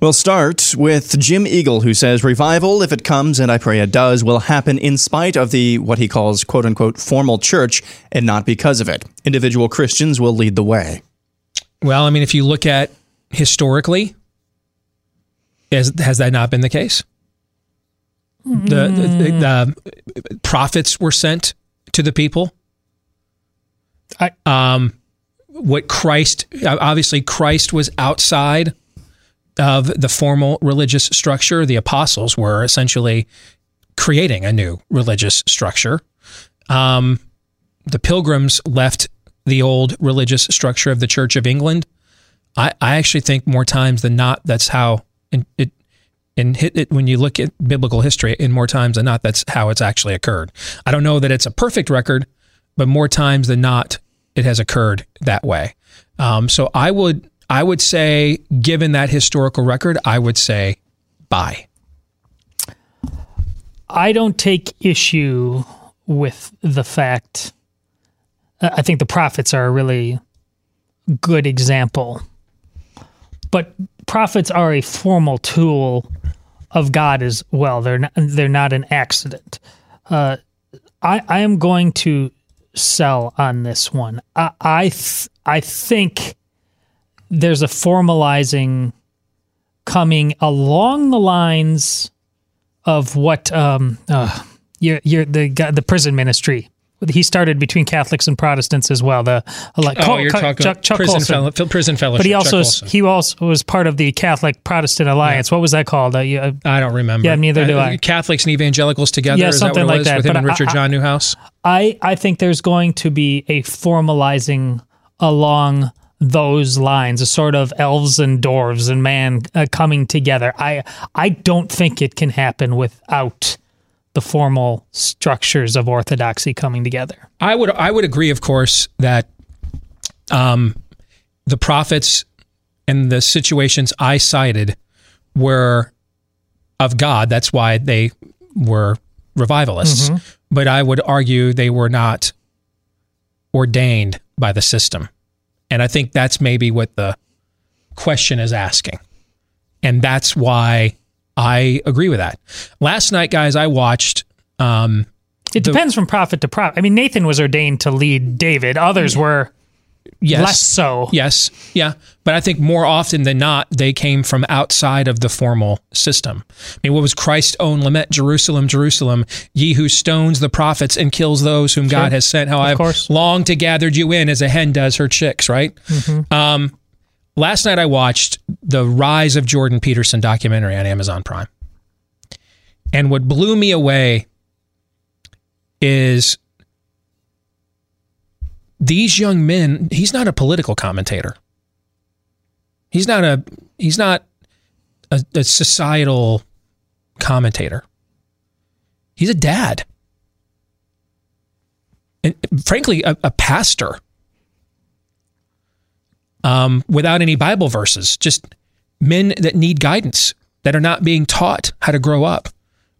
We'll start with Jim Eagle, who says revival, if it comes, and I pray it does, will happen in spite of the what he calls quote unquote formal church and not because of it. Individual Christians will lead the way. Well, I mean, if you look at historically, has, has that not been the case? The, the, the prophets were sent to the people. I, um, what Christ, obviously, Christ was outside of the formal religious structure. The apostles were essentially creating a new religious structure. Um, the pilgrims left the old religious structure of the Church of England. I, I actually think more times than not, that's how it and hit it when you look at biblical history in more times than not that's how it's actually occurred i don't know that it's a perfect record but more times than not it has occurred that way um, so i would i would say given that historical record i would say buy I don't take issue with the fact. I think the prophets are a really good example, but prophets are a formal tool of God as well. They're not, they're not an accident. Uh, I I am going to sell on this one. I I, th- I think there's a formalizing coming along the lines of what um, uh, you're, you're the the prison ministry. He started between Catholics and Protestants as well. The like Oh, Col- you're talking Chuck, Chuck prison, Colson. fellow, prison fellowship. But he also he also was part of the Catholic Protestant Alliance. What was that called? Uh, you- uh, I don't remember. Yeah, neither do Uh, I. Catholics and evangelicals together. Yeah, that something it like that. with him But and I- Richard I- John Neuhaus? I I think there's going to be a formalizing along those lines, a sort of elves and dwarves and man uh, coming together. I I don't think it can happen without the formal structures of orthodoxy coming together. I would I would agree, of course, that um, the prophets and the situations I cited were of God. That's why they were revivalists. Mhm. But I would argue they were not ordained by the system. And I think that's maybe what the question is asking. And that's why I agree with that. Last night, guys, I watched um, It depends from prophet to prophet. I mean, Nathan was ordained to lead David. Others were Yes. less so. Yes. Yeah. But I think more often than not, they came from outside of the formal system. I mean, what was Christ's own lament? Jerusalem, Jerusalem, ye who stones the prophets and kills those whom Sure. God has sent. How Of I've course. longed to gather you in as a hen does her chicks, right? Mhm. Um, last night I watched the Rise of Jordan Peterson documentary on Amazon Prime. And what blew me away is these young men, he's not a political commentator. He's not a he's not a, a societal commentator. He's a dad. And frankly, a, a pastor. Um, without any Bible verses, just men that need guidance, that are not being taught how to grow up,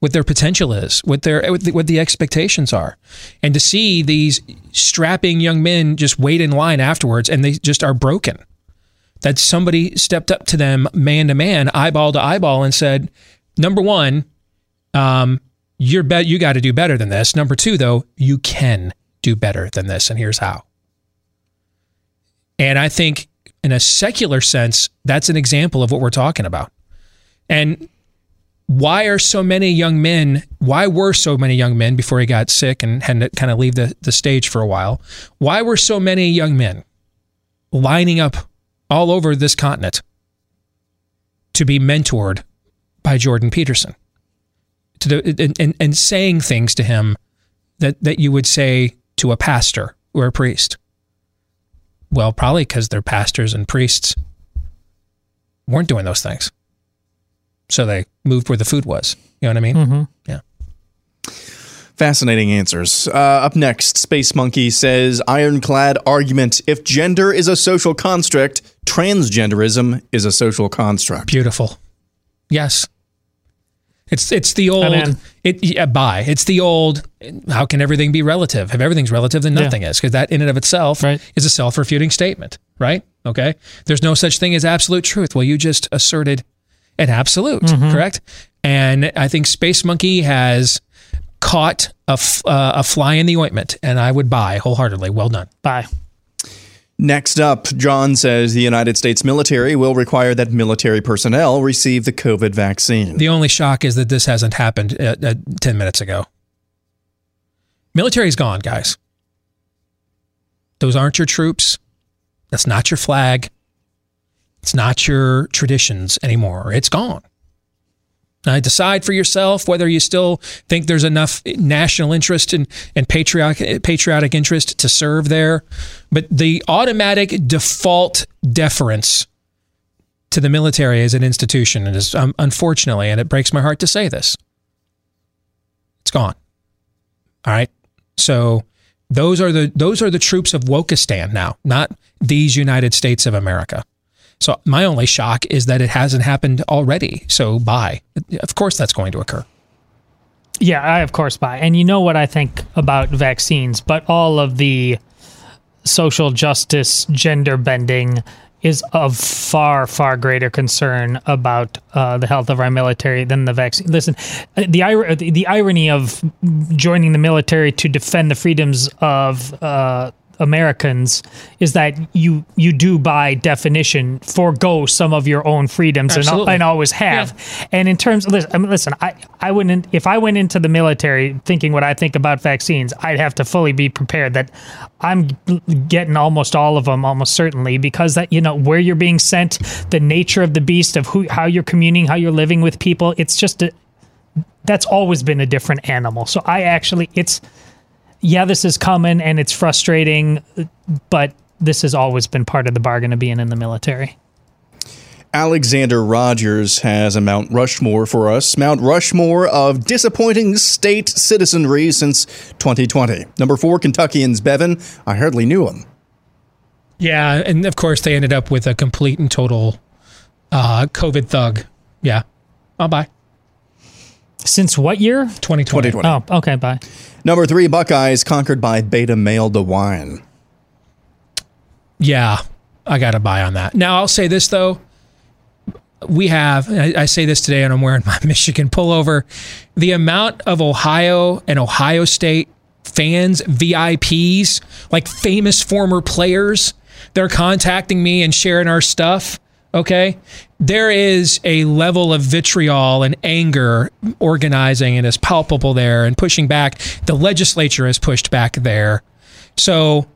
what their potential is, what their what the, what the expectations are, and to see these strapping young men just wait in line afterwards, and they just are broken. That somebody stepped up to them man to man, eyeball to eyeball, and said, "Number one, um, you're bet you got to do better than this. Number two, though, you can do better than this, and here's how." And I think, in a secular sense, that's an example of what we're talking about. And why are so many young men, why were so many young men before he got sick and had to kind of leave the, the stage for a while? Why were so many young men lining up all over this continent to be mentored by Jordan Peterson? To the, and, and, and saying things to him that, that you would say to a pastor or a priest. Well, probably because their pastors and priests weren't doing those things. So they moved where the food was. You know what I mean? Mhm. Yeah. Fascinating answers. Uh, up next, Space Monkey says ironclad argument. If gender is a social construct, transgenderism is a social construct. Beautiful. Yes. It's it's the old in. it yeah, bye. It's the old how can everything be relative? If everything's relative, then Yeah. nothing is, because that in and of itself is a self-refuting statement, right? Okay. There's no such thing as absolute truth. Well, you just asserted an absolute, Mhm. correct? And I think Space Monkey has caught a, f- uh, a fly in the ointment, and I would buy wholeheartedly. Well done. Bye. Next up, John says the United States military will require that military personnel receive the COVID vaccine. The only shock is that this hasn't happened uh, uh, 10 minutes ago. Military's gone, guys. Those aren't your troops. That's not your flag. It's not your traditions anymore. It's gone. Now, decide for yourself whether you still think there's enough national interest and, and patriotic, patriotic interest to serve there. But the automatic default deference to the military as an institution is um, unfortunately, and it breaks my heart to say this, it's gone. All right. So those are the those are the troops of Wokistan now, not these United States of America. So my only shock is that it hasn't happened already. So bye. Of course that's going to occur. Yeah, I of course buy. And you know what I think about vaccines, but all of the social justice, gender bending is of far, far greater concern about uh, the health of our military than the vaccine. Listen, uh, the the irony of joining the military to defend the freedoms of uh, Americans is that you you do by definition forego some of your own freedoms and, and always have. And in terms of listen, I mean, listen, I I wouldn't if I went into the military thinking what I think about vaccines, I'd have to fully be prepared that I'm getting almost all of them almost certainly because that you know where you're being sent, the nature of the beast of who how you're communing, how you're living with people, it's just a that's always been a different animal. So I actually it's yeah, this is coming and it's frustrating, but this has always been part of the bargain of being in the military. Alexander Rogers has a Mount Rushmore for us. Mount Rushmore of disappointing state citizenry since 2020. Number four, Kentuckians. Bevin, I hardly knew him. Yeah, and of course they ended up with a complete and total uh, COVID thug. Yeah, I'll buy. Since what year? 2020. 2020. Oh, okay, bye. Number three, Buckeyes conquered by beta male DeWine. Yeah, I got to buy on that. Now, I'll say this, though. We have, I, I say this today, and I'm wearing [LAUGHS] my Michigan pullover. The amount of Ohio and Ohio State fans, VIPs, like famous former players, they're contacting me and sharing our stuff. Okay. There is a level of vitriol and anger organizing and is palpable there and pushing back. The legislature has pushed back there. So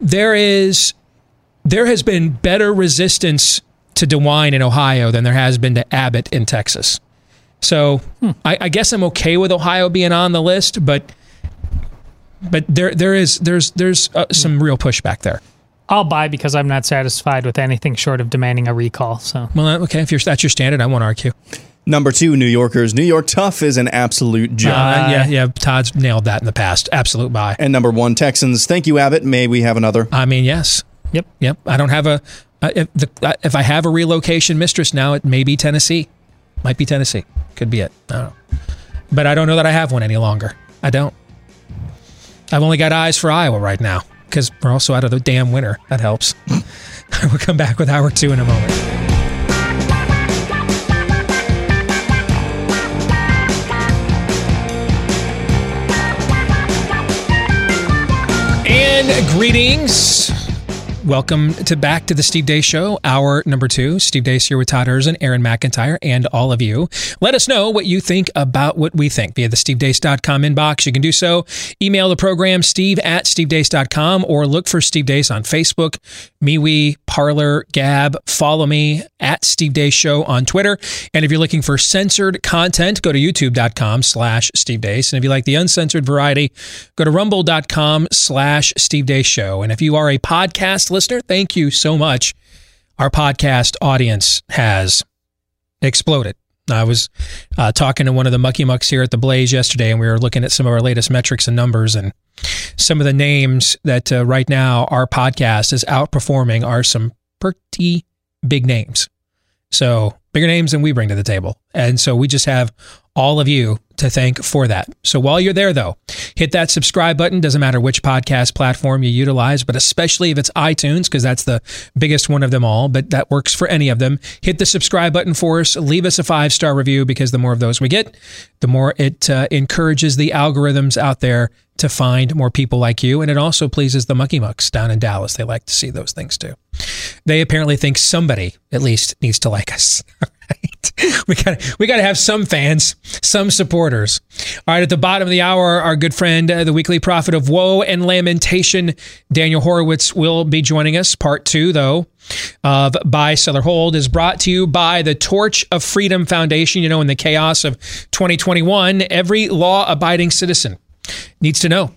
there is there has been better resistance to DeWine in Ohio than there has been to Abbott in Texas. So I, I guess I'm okay with Ohio being on the list, but but there there is there's there's uh, some real pushback there. I'll buy because I'm not satisfied with anything short of demanding a recall. So Well, okay, if you're, that's your standard, I won't argue. Number two, New Yorkers. New York Tough is an absolute joke. Uh, yeah, yeah, Todd's nailed that in the past. Absolute buy. And number one, Texans. Thank you, Abbott. May we have another? I mean, yes. Yep. Yep. I don't have a uh, if, the, uh, if I have a relocation mistress now, it may be Tennessee. Might be Tennessee. Could be it. I don't know. But I don't know that I have one any longer. I don't. I've only got eyes for Iowa right now because we're also out of the damn winter. That helps. [LAUGHS] we'll come back with hour two in a moment. And greetings. Welcome to back to the Steve Deace Show, hour number two. Steve Deace here with Todd Erzen, Aaron McIntyre, and all of you. Let us know what you think about what we think via the stevedeace.com inbox. You can do so. Email the program, steve at stevedeace.com, or look for Steve Deace on Facebook, MeWe, Parler, Gab. Follow me at Steve Deace Show on Twitter. And if you're looking for censored content, go to youtube.com slash Steve Deace. And if you like the uncensored variety, go to rumble.com slash Steve Show. And if you are a podcast listener, thank you so much. Our podcast audience has exploded. I was uh, talking to one of the mucky mucks here at the Blaze yesterday, and we were looking at some of our latest metrics and numbers, and some of the names that uh, right now our podcast is outperforming are some pretty big names. So bigger names than we bring to the table, and so we just have all of you to thank for that. So while you're there, though, hit that subscribe button. Doesn't matter which podcast platform you utilize, but especially if it's iTunes, because that's the biggest one of them all, but that works for any of them. Hit the subscribe button for us. Leave us a five star review because the more of those we get, the more it uh, encourages the algorithms out there to find more people like you. And it also pleases the Mucky Mucks down in Dallas. They like to see those things too. They apparently think somebody at least needs to like us. [LAUGHS] [LAUGHS] We got we got to have some fans, some supporters. All right, at the bottom of the hour, our good friend, uh, the weekly prophet of woe and lamentation, Daniel Horowitz, will be joining us. Part two, though, of Buy, Seller, Hold is brought to you by the Torch of Freedom Foundation. You know, in the chaos of 2021, every law abiding citizen needs to know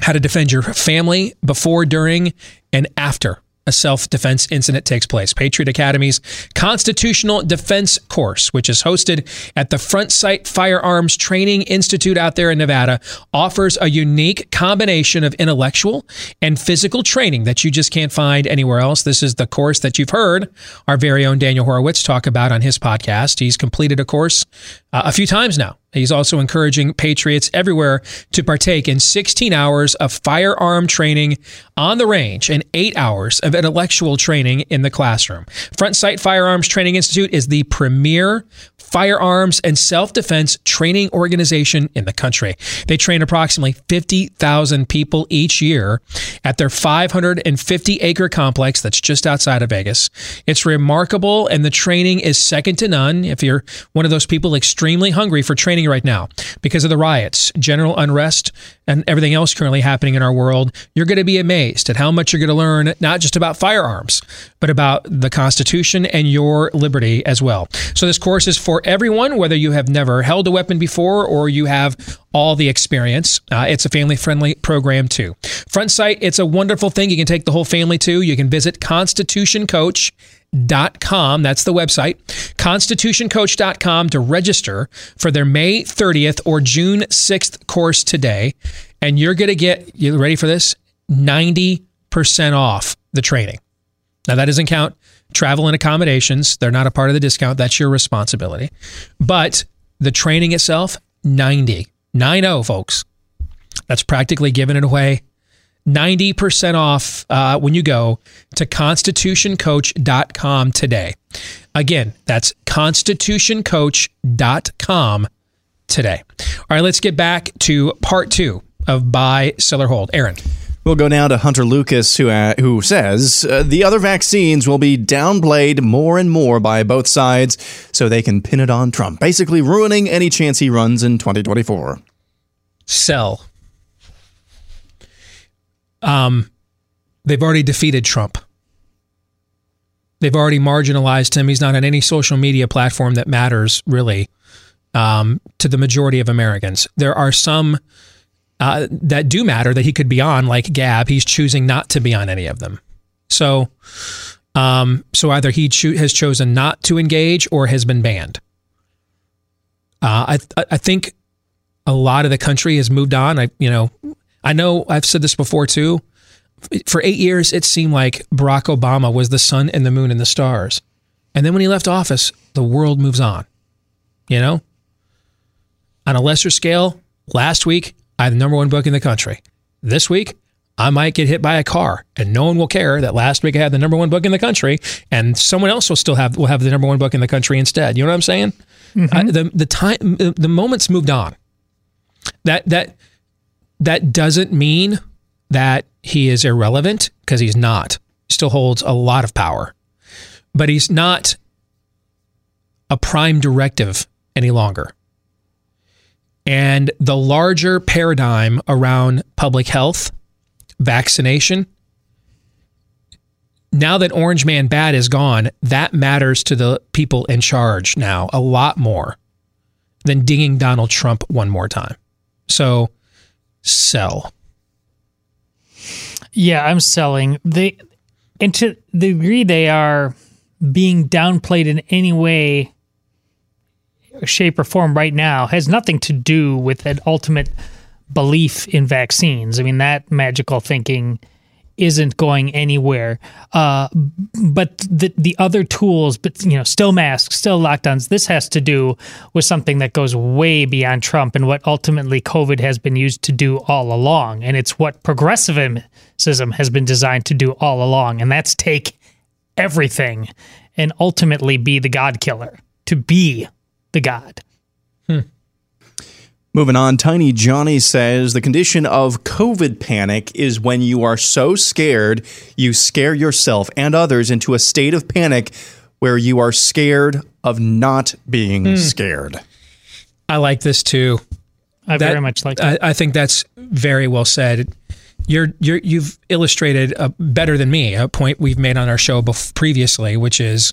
how to defend your family before, during, and after a self defense incident takes place. Patriot Academy's Constitutional Defense Course, which is hosted at the Front Sight Firearms Training Institute out there in Nevada, offers a unique combination of intellectual and physical training that you just can't find anywhere else. This is the course that you've heard our very own Daniel Horowitz talk about on his podcast. He's completed a course uh, a few times now He's also encouraging patriots everywhere to partake in 16 hours of firearm training on the range and eight hours of intellectual training in the classroom. Front Sight Firearms Training Institute is the premier firearms and self defense training organization in the country. They train approximately 50,000 people each year at their 550 acre complex that's just outside of Vegas. It's remarkable, and the training is second to none. If you're one of those people extremely hungry for training right now because of the riots, general unrest, and everything else currently happening in our world, you're going to be amazed at how much you're going to learn, not just about firearms, but about the Constitution and your liberty as well. So, this course is for everyone, whether you have never held a weapon before or you have all the experience. Uh, it's a family friendly program too. Front Sight, it's a wonderful thing. You can take the whole family to. You can visit constitutioncoach.com. That's the website, constitutioncoach.com to register for their May 30th or June 6th course today. And you're going to get, you ready for this? 90% off the training. Now, that doesn't count travel and accommodations. They're not a part of the discount. That's your responsibility. But the training itself, 90. 90, folks. That's practically giving it away. 90% off uh, when you go to constitutioncoach.com today. Again, that's constitutioncoach.com today. All right, let's get back to part two of buy, seller, hold. Aaron. We'll go now to Hunter Lucas, who uh, who says uh, the other vaccines will be downplayed more and more by both sides, so they can pin it on Trump, basically ruining any chance he runs in 2024. Sell. Um, they've already defeated Trump. They've already marginalized him. He's not on any social media platform that matters really um, to the majority of Americans. There are some uh, that do matter that he could be on, like Gab. He's choosing not to be on any of them. So, um, so either he cho- has chosen not to engage or has been banned. Uh, I I think a lot of the country has moved on. I you know I know I've said this before too. For eight years, it seemed like Barack Obama was the sun and the moon and the stars, and then when he left office, the world moves on. You know, on a lesser scale, last week I had the number one book in the country. This week, I might get hit by a car, and no one will care that last week I had the number one book in the country, and someone else will still have will have the number one book in the country instead. You know what I'm saying? Mm-hmm. I, the the time the moments moved on. That that that doesn't mean that he is irrelevant because he's not. He still holds a lot of power, but he's not a prime directive any longer. And the larger paradigm around public health, vaccination, now that Orange Man Bad is gone, that matters to the people in charge now a lot more than dinging Donald Trump one more time. So sell. Yeah, I'm selling. They and to the degree they are being downplayed in any way shape or form right now has nothing to do with an ultimate belief in vaccines. I mean, that magical thinking isn't going anywhere. Uh, but the the other tools, but you know, still masks, still lockdowns. This has to do with something that goes way beyond Trump and what ultimately COVID has been used to do all along, and it's what progressivism has been designed to do all along, and that's take everything and ultimately be the God killer, to be the God. Moving on, Tiny Johnny says the condition of COVID panic is when you are so scared you scare yourself and others into a state of panic where you are scared of not being Hmm. scared. I like this too. I very much like I, I think that's very well said. You're you're you've illustrated uh, better than me a point we've made on our show bef- previously, which is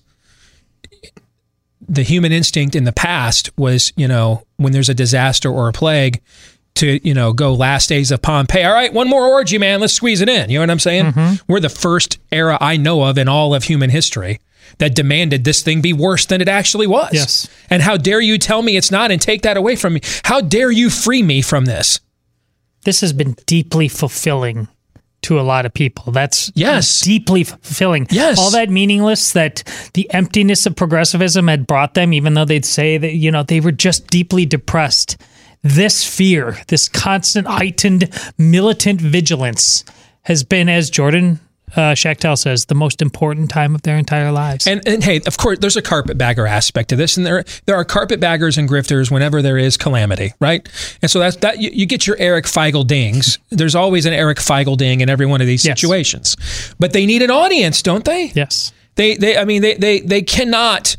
the human instinct in the past was, you know, when there's a disaster or a plague, to you know go last days of Pompeii. All right, one more orgy, man. Let's squeeze it in. You know what I'm saying? Mm-hmm. We're the first era I know of in all of human history that demanded this thing be worse than it actually was. Yes. And how dare you tell me it's not and take that away from me? How dare you free me from this? This has been deeply fulfilling to a lot of people. That's yes, deeply fulfilling. Yes, all that meaningless that the emptiness of progressivism had brought them, even though they'd say that you know they were just deeply depressed. This fear, this constant heightened militant vigilance, has been, as Jordan uh, Schachtel says, the most important time of their entire lives. And, and hey, of course, there's a carpetbagger aspect to this, and there there are carpetbaggers and grifters whenever there is calamity, right? And so that's that you, you get your Eric Feigl-Dings. [LAUGHS] There's always an Eric Feigl-Ding in every one of these Yes. situations, but they need an audience, don't they? Yes. They they I mean they they they cannot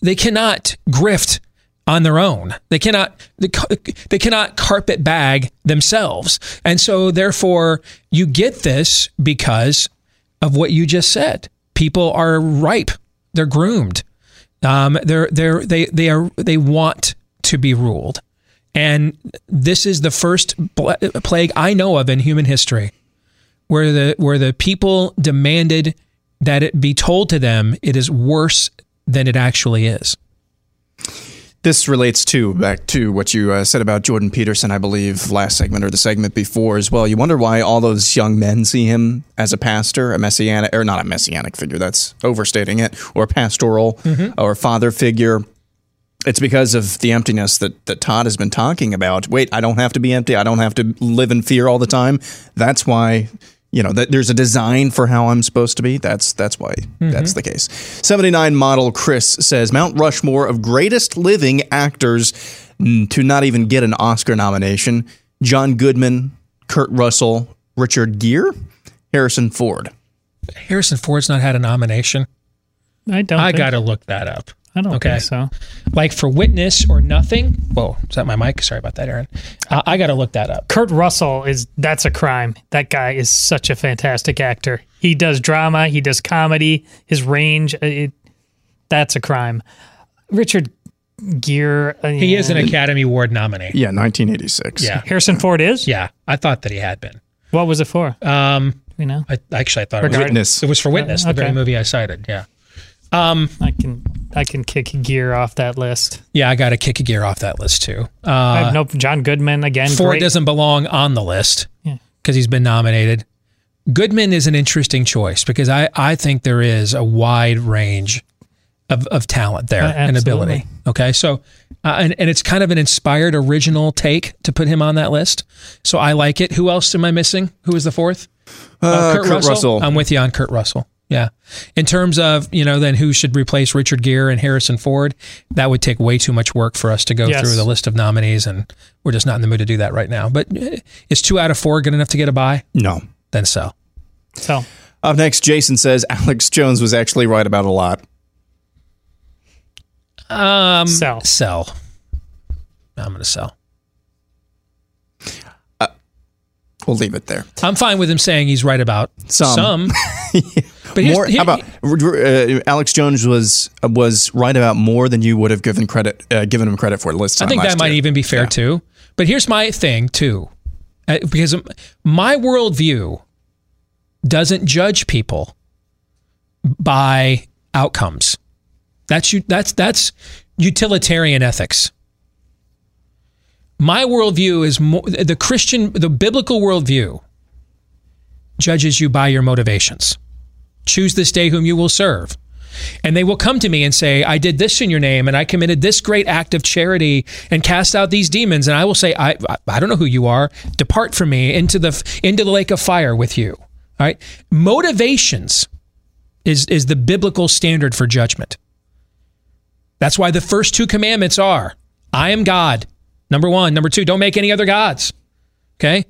they cannot grift on their own. They cannot they, they cannot carpet bag themselves. And so therefore you get this because of what you just said. People are ripe. They're groomed. Um, they're they're they they are they want to be ruled. And this is the first plague I know of in human history where the where the people demanded that it be told to them it is worse than it actually is. This relates to back to what you uh, said about Jordan Peterson, I believe, last segment or the segment before as well. You wonder why all those young men see him as a pastor, a messianic, or not a messianic figure. That's overstating it, or pastoral, Mhm. or father figure. It's because of the emptiness that, that Todd has been talking about. Wait, I don't have to be empty. I don't have to live in fear all the time. That's why, you know, that there's a design for how I'm supposed to be. That's that's why mm-hmm. that's the case. 79 model Chris says Mount Rushmore of greatest living actors to not even get an Oscar nomination. John Goodman, Kurt Russell, Richard Gere, Harrison Ford. Harrison Ford's not had a nomination. I don't. I think- got to look that up. I don't okay. think so. Like for Witness or Nothing. Whoa, is that my mic? Sorry about that, Aaron. Uh, I got to look that up. Kurt Russell is that's a crime. That guy is such a fantastic actor. He does drama, he does comedy. His range, uh, it, that's a crime. Richard Gere, uh, He is an Academy Award nominee. Yeah, 1986. Yeah. Harrison Ford is. Yeah, I thought that he had been. What was it for? Um, you know, I, actually I thought it was Regard- Witness. It was for Witness, the very movie I cited. Yeah. Um, I can I can kick Gere off that list. yeah, I got to kick a Gere off that list too. Uh, I have no John Goodman again. Ford great. doesn't belong on the list Yeah. because he's been nominated. Goodman is an interesting choice because I, I think there is a wide range of, of talent there Uh, and ability. Okay. So, uh, and, and it's kind of an inspired original take to put him on that list. So I like it. Who else am I missing? Who is the fourth? Uh, Kurt Russell. I'm with you on Kurt Russell. Yeah. In terms of, you know, then who should replace Richard Gere and Harrison Ford, that would take way too much work for us to go Yes. through the list of nominees. And we're just not in the mood to do that right now. But eh, is two out of four good enough to get a buy? No. Then so. So Up next, Jason says [LAUGHS] Alex Jones was actually right about a lot. Um, sell. Sell. I'm going to sell. We'll leave it there. I'm fine with him saying he's right about Some. some. [LAUGHS] [LAUGHS] but more, here- how about uh, Alex Jones was was right about more than you would have given credit uh, given him credit for list I think that might year. even be fair too. But here's my thing too, Uh, because my worldview doesn't judge people by outcomes. That's you. That's that's utilitarian ethics. My worldview is more, the Christian, the biblical worldview judges you by your motivations. Choose this day whom you will serve. And they will come to me and say, I did this in your name and I committed this great act of charity and cast out these demons. And I will say, I, I, don't know who you are. Depart from me into the, into the lake of fire with you. All right. Motivations is, is the biblical standard for judgment. That's why the first two commandments are I am God. Number one. Number two, don't make any other gods. Okay.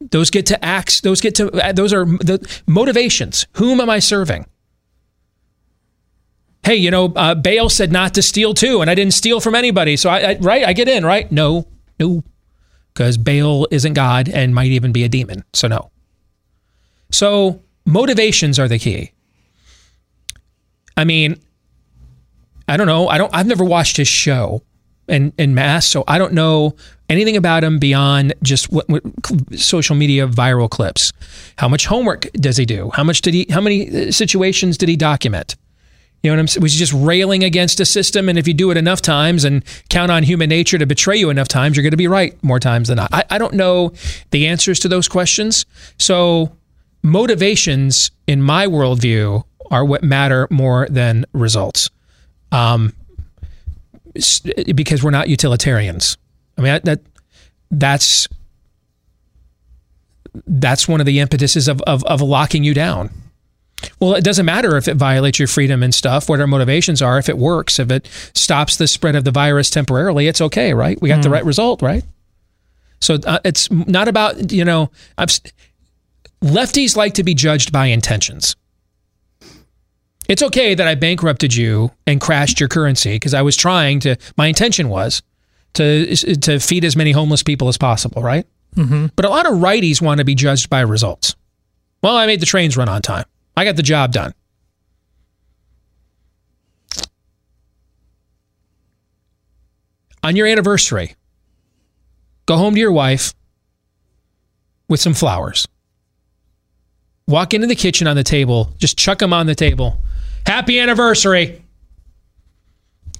Those get to acts. Those get to, those are the motivations. Whom am I serving? Hey, you know, uh, Baal said not to steal too, and I didn't steal from anybody. So I, I right, I get in, right? No, no, because Baal isn't God and might even be a demon. So no. So motivations are the key. I mean, I don't know. I don't. I've never watched his show in in mass, so I don't know anything about him beyond just what, what social media viral clips. How much homework does he do? How much did he? How many uh, situations did he document? You know what I'm saying? Was he just railing against a system? And if you do it enough times and count on human nature to betray you enough times, you're going to be right more times than not. I, I don't know the answers to those questions. So motivations in my worldview are what matter more than results. Um, because we're not utilitarians. I mean that, that that's that's one of the impetuses of, of of locking you down. Well, it doesn't matter if it violates your freedom and stuff, what our motivations are. If it works, if it stops the spread of the virus temporarily, it's okay, right? We got the Mm. right result, right? So uh, it's not about, you know, I've, lefties like to be judged by intentions. It's okay that I bankrupted you and crashed your currency because I was trying to, my intention was to, to feed as many homeless people as possible, right? Mm-hmm. But a lot of righties want to be judged by results. Well, I made the trains run on time. I got the job done. On your anniversary, go home to your wife with some flowers. Walk into the kitchen on the table, just chuck them on the table. Happy anniversary.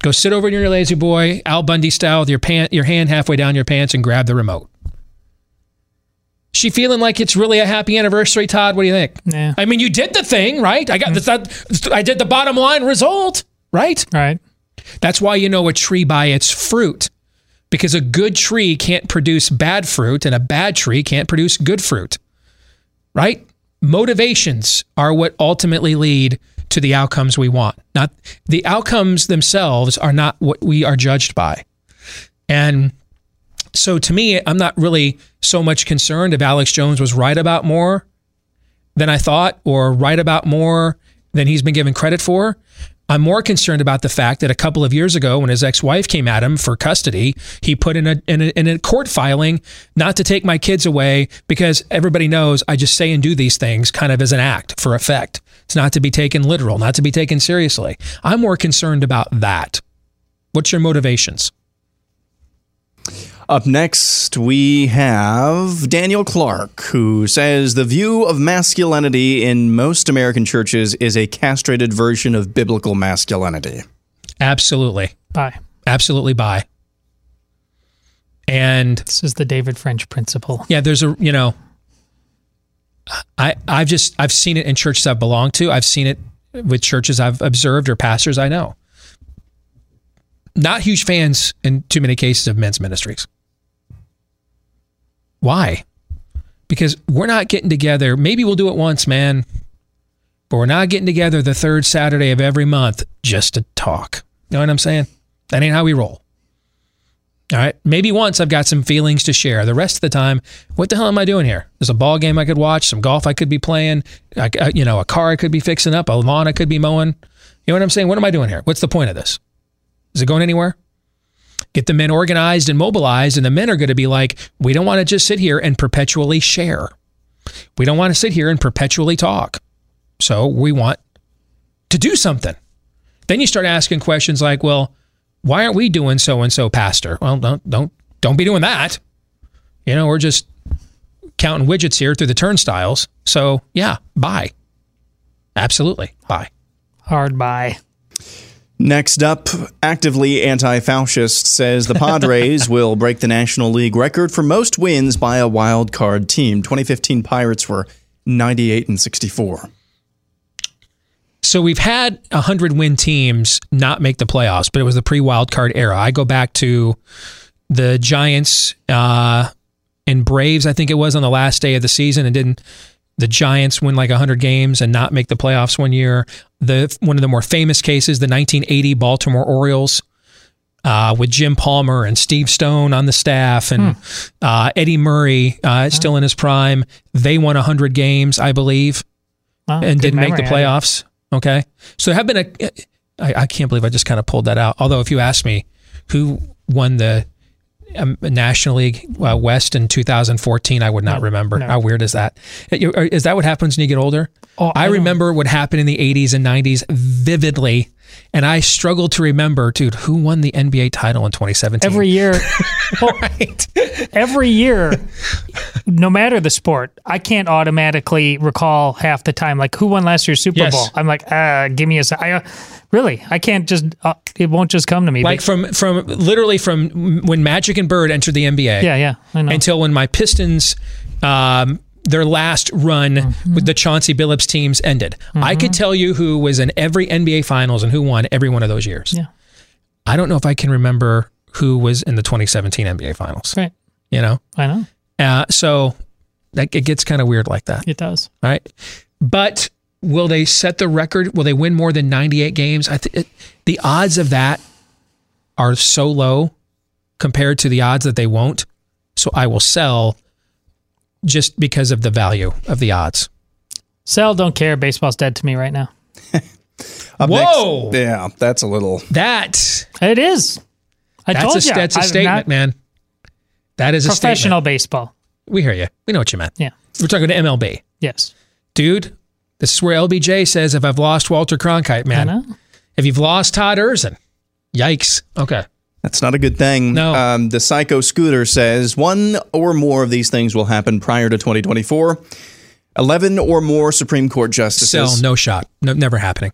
Go sit over near your lazy boy, Al Bundy style, with your pant, your hand halfway down your pants, and grab the remote. She feeling like it's really a happy anniversary, Todd? What do you think? Yeah. I mean, you did the thing, right? I got the, mm. I did the bottom line result, right? Right. That's why you know a tree by its fruit, because a good tree can't produce bad fruit, and a bad tree can't produce good fruit, right? Motivations are what ultimately lead to the outcomes we want. Not the outcomes themselves are not what we are judged by, and so to me, I'm not really so much concerned if Alex Jones was right about more than I thought or right about more than he's been given credit for. I'm more concerned about the fact that a couple of years ago, when his ex-wife came at him for custody, he put in a, in a in a court filing not to take my kids away because everybody knows I just say and do these things kind of as an act for effect. It's not to be taken literal, not to be taken seriously. I'm more concerned about that. What's your motivations? Up next, we have Daniel Clark, who says the view of masculinity in most American churches is a castrated version of biblical masculinity. Absolutely. Bye. Absolutely buy. And this is the David French principle. Yeah, there's a you know I I've just I've seen it in churches I've belonged to. I've seen it with churches I've observed or pastors I know. Not huge fans in too many cases of men's ministries. Why? Because we're not getting together. Maybe we'll do it once, man. But we're not getting together the third Saturday of every month just to talk. You know what I'm saying? That ain't how we roll. All right. Maybe once I've got some feelings to share. The rest of the time, what the hell am I doing here? There's a ball game I could watch, some golf I could be playing, I, uh, you know, a car I could be fixing up, a lawn I could be mowing. You know what I'm saying? What am I doing here? What's the point of this? Is it going anywhere? Get the men organized and mobilized, and the men are going to be like, we don't want to just sit here and perpetually share. We don't want to sit here and perpetually talk. So we want to do something. Then you start asking questions like, well, why aren't we doing so and so, Pastor? Well, don't don't don't be doing that. You know, we're just counting widgets here through the turnstiles. So yeah, bye. Absolutely, bye. Hard buy. Next up, actively anti fascist says the Padres [LAUGHS] will break the National League record for most wins by a wild card team. 2015 Pirates were 98 and 64. So we've had 100 win teams not make the playoffs, but it was the pre wild card era. I go back to the Giants uh, and Braves, I think it was on the last day of the season, and didn't the Giants win like 100 games and not make the playoffs one year. The one of the more famous cases, the 1980 Baltimore Orioles. Uh, with Jim Palmer and Steve Stone on the staff and uh, Eddie Murray uh, still in his prime. They won 100 games, I believe, Wow, and didn't make the memory, playoffs. Okay. So there have been a. I, I can't believe I just kind of pulled that out. Although, if you ask me who won the um, National League uh, West in 2014, I would not remember. no. How weird is that? Is that what happens when you get older? Oh, I, I remember what happened in the 80s and 90s vividly, and I struggle to remember, dude, who won the NBA title in 2017? Every year, [LAUGHS] well, every year, no matter the sport, I can't automatically recall half the time. Like who won last year's Super Yes. Bowl? I'm like, uh, give me a. se- I, uh, really, I can't just. Uh, it won't just come to me. like But- from from literally from when Magic and Bird entered the NBA. Yeah, yeah, I know. Until when my Pistons um, their last run Mm-hmm. with the Chauncey Billups teams ended. I could tell you who was in every NBA Finals and who won every one of those years. Yeah. I don't know if I can remember who was in the 2017 NBA Finals. Right. You know, I know. uh, so that it gets kind of weird like that. It does. All right. But will they set the record? Will they win more than 98 games? I think the odds of that are so low compared to the odds that they won't. So I will sell just because of the value of the odds. Sell, don't care. Baseball's dead to me right now. [LAUGHS] Whoa. next- yeah, that's a little. That It is. I that's told a, you. that's a I'm statement, not man. That is a Professional statement. baseball. We hear you. We know what you meant. Yeah. We're talking to MLB. Yes. Dude, this is where LBJ says if I've lost Walter Cronkite, man. I know. If you've lost Todd Erzin, yikes. Okay. That's not a good thing. No. Um, the Psycho Scooter says one or more of these things will happen prior to 2024. 11 or more Supreme Court justices. Sell, no shot. No, never happening.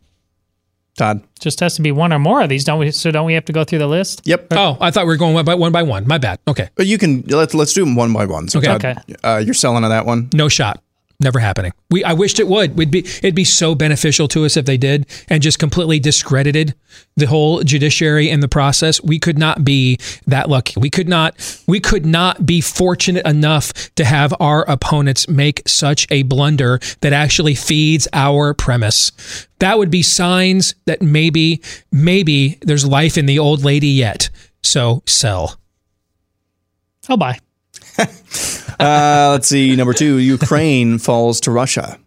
Todd. Just has to be one or more of these, don't we? So don't we have to go through the list? Yep. Oh, I thought we were going one by one by one. My bad. Okay. But you can let's let's do them one by one. So Okay. Todd, Okay. Uh, you're selling on that one. No shot. Never happening. We I wished it would. We'd be it'd be so beneficial to us if they did and just completely discredited the whole judiciary and the process. We could not be that lucky. We could not we could not be fortunate enough to have our opponents make such a blunder that actually feeds our premise. That would be signs that maybe maybe there's life in the old lady yet. So sell. Oh, I'll buy. Uh, let's see. Number two, Ukraine falls to Russia.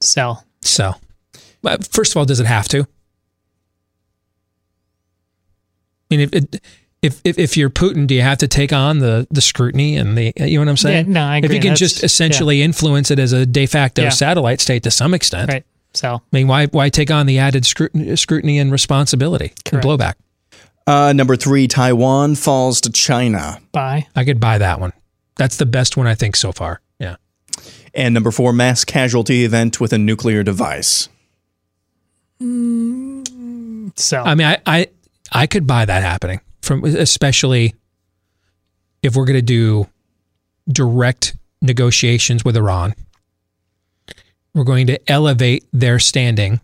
Sell. Sell. But First of all, does it have to? I mean, if it, if, if if you're Putin, do you have to take on the the scrutiny and the you know what I'm saying? Yeah, no, I agree. If you can That's- just essentially influence it as a de facto Yeah. satellite state to some extent, Right. So, I mean, why why take on the added scrutiny, scrutiny and responsibility and blowback? Uh, number three, Taiwan falls to China. Buy. I could buy that one. That's the best one I think so far. Yeah. And number four, mass casualty event with a nuclear device. Sell. I mean, I, I I could buy that happening from especially if we're going to do direct negotiations with Iran. We're going to elevate their standing,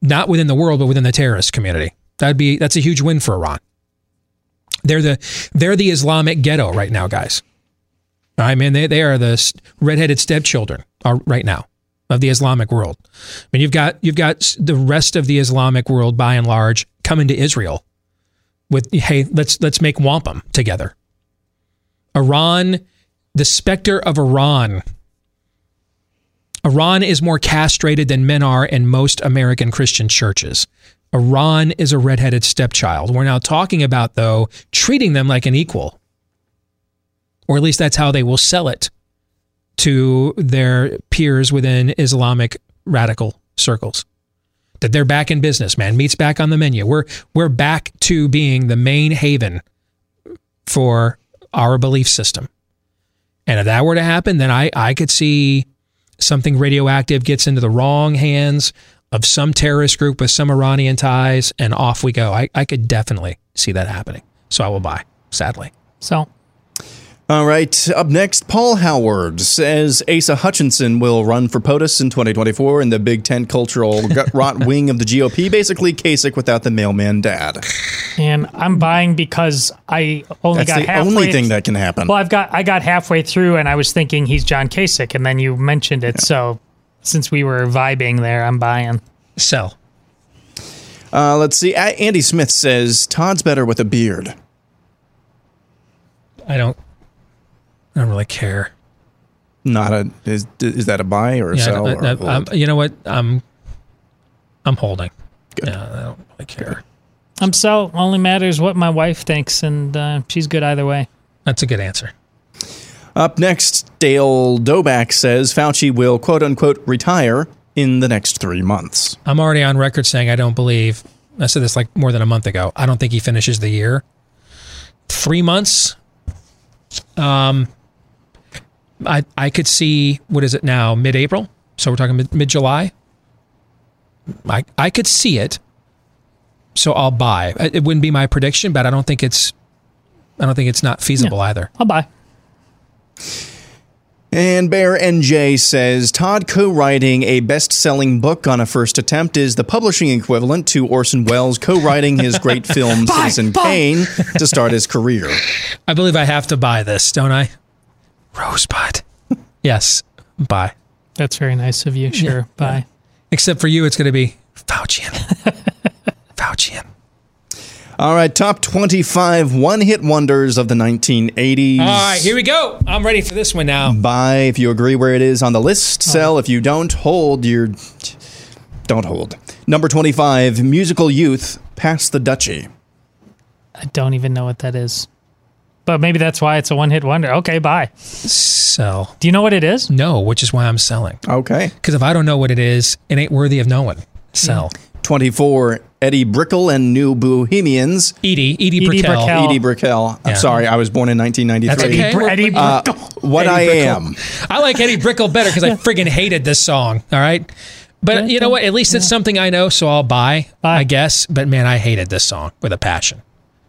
not within the world, but within the terrorist community. That'd be that's a huge win for Iran. They're the they're the Islamic ghetto right now, guys. I mean, they they are the redheaded stepchildren right now of the Islamic world. I mean, you've got you've got the rest of the Islamic world by and large coming to Israel with hey, let's let's make wampum together. Iran, the specter of Iran. Iran is more castrated than men are in most American Christian churches. Iran is a redheaded stepchild. We're now talking about though treating them like an equal. Or at least that's how they will sell it to their peers within Islamic radical circles. That they're back in business, man. Meat's back on the menu. We're we're back to being the main haven for our belief system. And if that were to happen, then I, I could see something radioactive gets into the wrong hands of some terrorist group with some Iranian ties, and off we go. I, I could definitely see that happening. So I will buy, sadly. So All right. Up next, Paul Howard says Asa Hutchinson will run for POTUS in 2024 in the Big Tent cultural [LAUGHS] gut rot wing of the GOP. Basically, Kasich without the mailman dad. and I'm buying because I only That's got the halfway. only thing that can happen. Well, I've got I got halfway through and I was thinking he's John Kasich, and then you mentioned it. So since we were vibing there, I'm buying. Sell. Uh, let's see. Andy Smith says Todd's better with a beard. I don't. I don't really care. Not a is is that a buy or a Yeah, sell? I- or hold? I'm- you know what? I'm. I'm holding. Yeah, I don't really care. I'm so only matters what my wife thinks, and uh, she's good either way. That's a good answer. Up next, Dale Doback says Fauci will quote unquote retire in the next three months. I'm already on record saying I don't believe. I said this like more than a month ago. I don't think he finishes the year. Three months. Um, I I could see what is it now? Mid-April. So we're talking mid mid July. I I could see it. So I'll buy. It it wouldn't be my prediction, but I don't think it's. I don't think it's not feasible either. I'll buy. And Bear NJ says Todd co writing a best selling book on a first attempt is the publishing equivalent to Orson Welles co writing his great [LAUGHS] film Citizen Kane to start his career. I believe I have to buy this, don't I? Rosebud. yes, buy. That's very nice of you. Sure. Bye. Except for you, it's going to be Faucian. [LAUGHS] Faucian. All right, top 25 one hit wonders of the 1980s. All right, here we go. I'm ready for this one now. Buy if you agree where it is on the list. Oh. Sell if you don't. Hold your. Don't hold. Number 25, Musical Youth, Pass the Dutchie. I don't even know what that is. But maybe that's why it's a one hit wonder. Okay, bye. Sell. Do you know what it is? No, which is why I'm selling. Okay. Because if I don't know what it is, it ain't worthy of knowing. Sell. Hmm. 24, Eddie Brickell and New Bohemians. Edie, Edie, Edie Brickell. Brickell. Edie Brickell. I'm Yeah. sorry, I was born in 1993. That's okay. Br- Eddie Uh, [LAUGHS] what Eddie I Brickell. am. I like Eddie Brickell better because I friggin' hated this song. All right. But you know what? At least it's something I know, so I'll buy, I guess. But man, I hated this song with a passion.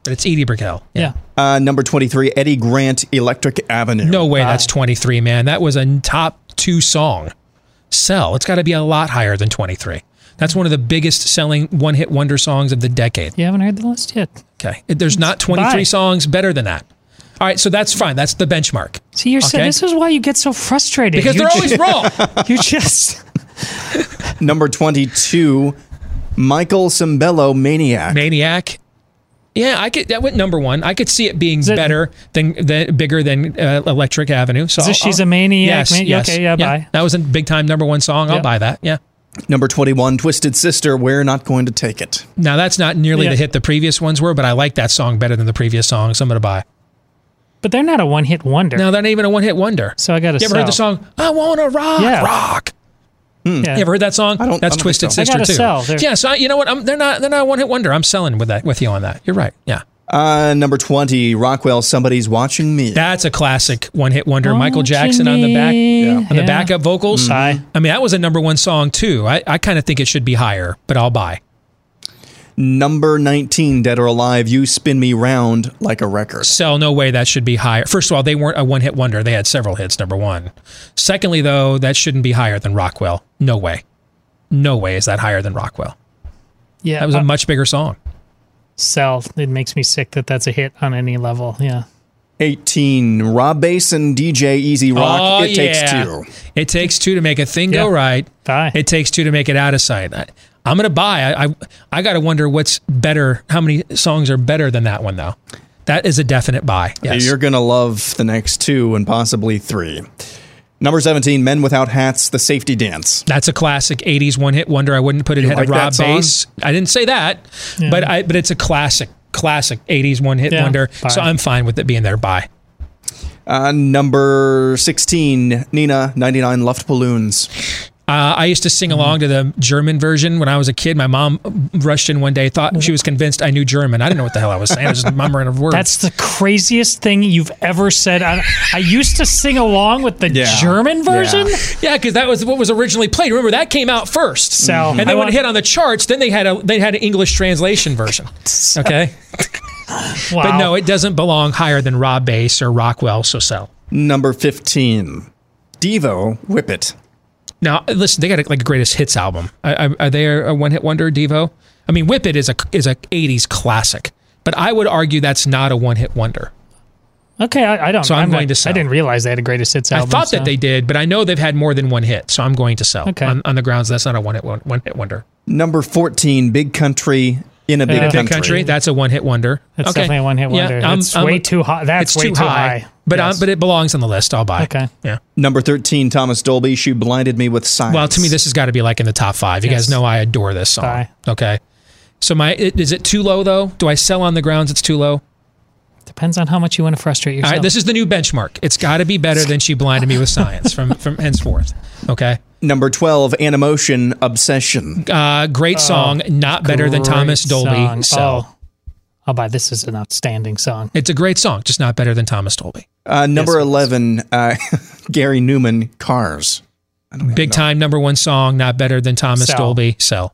But it's Edie Brickell. Yeah. Uh, number 23, Eddie Grant, Electric Avenue. No way that's 23, man. That was a top two song. Sell. It's got to be a lot higher than 23. That's one of the biggest selling one hit wonder songs of the decade. You haven't heard the list yet. Okay. There's not 23 Bye. songs better than that. All right. So that's fine. That's the benchmark. See, you're saying this is why you get so frustrated. Because You they're ju- always wrong. [LAUGHS] You just [LAUGHS] Number 22, Michael Sembello, Maniac. Maniac. Yeah, I could. That went number one. I could see it being better than, than bigger than uh, Electric Avenue. So Is this I'll- She's a Maniac? Yes, Man- yes, okay, yeah, buy. That was a big time number one song. I'll Yeah. buy that. Yeah. Number 21, Twisted Sister, We're Not Going to Take It. Now that's not nearly Yeah. the hit the previous ones were, but I like that song better than the previous songs. I'm gonna buy. But they're not a one hit wonder. No, they're not even a one hit wonder. So I got to You ever heard the song "I Wanna Rock"? Yeah. Rock. Hmm. Yeah. You ever heard that song? I don't- That's I don't Twisted so. Sister gotta too. sell. They're- Yeah, so I- you know what? I'm, they're not. They're not a one hit wonder. I'm selling with that with you on that. You're right. Yeah. Uh, number 20, Rockwell, Somebody's Watching Me. That's a classic one hit wonder. Michael Jackson on the back Yeah. on the backup vocals. Buy. I mean, that was a number one song too. I, I kind of think it should be higher, but I'll buy. Number 19, Dead or Alive, You Spin Me Round Like a Record. Sell, no way that should be higher. First of all, they weren't a one hit wonder. They had several hits, number one. Secondly, though, that shouldn't be higher than Rockwell. No way. No way is that higher than Rockwell. Yeah. That was a much bigger song. Sell. It makes me sick that that's a hit on any level. Yeah. 18, Rob Bass and DJ E-Z Rock, Oh, It Takes yeah. Two. It takes two to make a thing go right. Buy. It takes two to make it out of sight. I, I'm gonna buy. I I, I got to wonder what's better. How many songs are better than that one though? That is a definite buy. Yes. You're going to love the next two and possibly three. Number 17, Men Without Hats, The Safety Dance. That's a classic '80s one-hit wonder. I wouldn't put it You ahead like of Rob song? Bass. I didn't say that, Yeah. but I but it's a classic, classic '80s one-hit Yeah, wonder. buy. So I'm fine with it being there. Bye. Uh, number 16, Nena, 99 Luftballons. Uh, I used to sing Mm-hmm. along to the German version when I was a kid. My mom rushed in one day, thought she was convinced I knew German. I didn't know what the hell I was saying. I was just murmuring of words. That's the craziest thing you've ever said. I, I used to sing along with the Yeah. German version. Yeah, because that was what was originally played. Remember that came out first, So, and I then when want- it hit on the charts, then they had a they had an English translation version. [LAUGHS] Okay, Wow. but no, it doesn't belong higher than Rob Bass or Rockwell. So sell. Number 15, Devo, Whip It. Now listen, they got a, like a greatest hits album. Are, are- are they a one hit wonder? Devo. I mean, Whip It is a is a '80s classic, but I would argue that's not a one hit wonder. Okay, I, I don't. So I'm going not- to sell. I didn't realize they had a greatest hits album. I thought so- that they did, but I know they've had more than one hit, so I'm going to sell Okay. on, on the grounds that's not a one hit one, one hit wonder. Number 14, Big Country, In a Big Yeah. Country. Big country, that's a one hit wonder. That's okay. definitely a one-hit wonder. That's way too high- that's it's way too high. But Yes. um, but it belongs on the list. I'll buy. Okay. Yeah. Number 13, Thomas Dolby, She Blinded Me with Science. Well, to me, this has got to be like in the top five. You Yes. guys know I adore this song. Buy. Okay. So my i- is it too low though? Do I sell on the grounds it's too low? Depends on how much you want to frustrate yourself. right. This is the new benchmark. It's got to be better than she blinded me with [LAUGHS] science from from henceforth. Okay. Number 12, Animotion, Obsession. Uh, great song. Not better than Thomas Dolby. song. Sell. Oh, I'll buy. This is an outstanding song. It's a great song, just not better than Thomas Dolby. Uh, number Yes, 11, uh, [LAUGHS] Gary Numan, Cars. Big time number one song, not better than Thomas Sell. Dolby. Sell.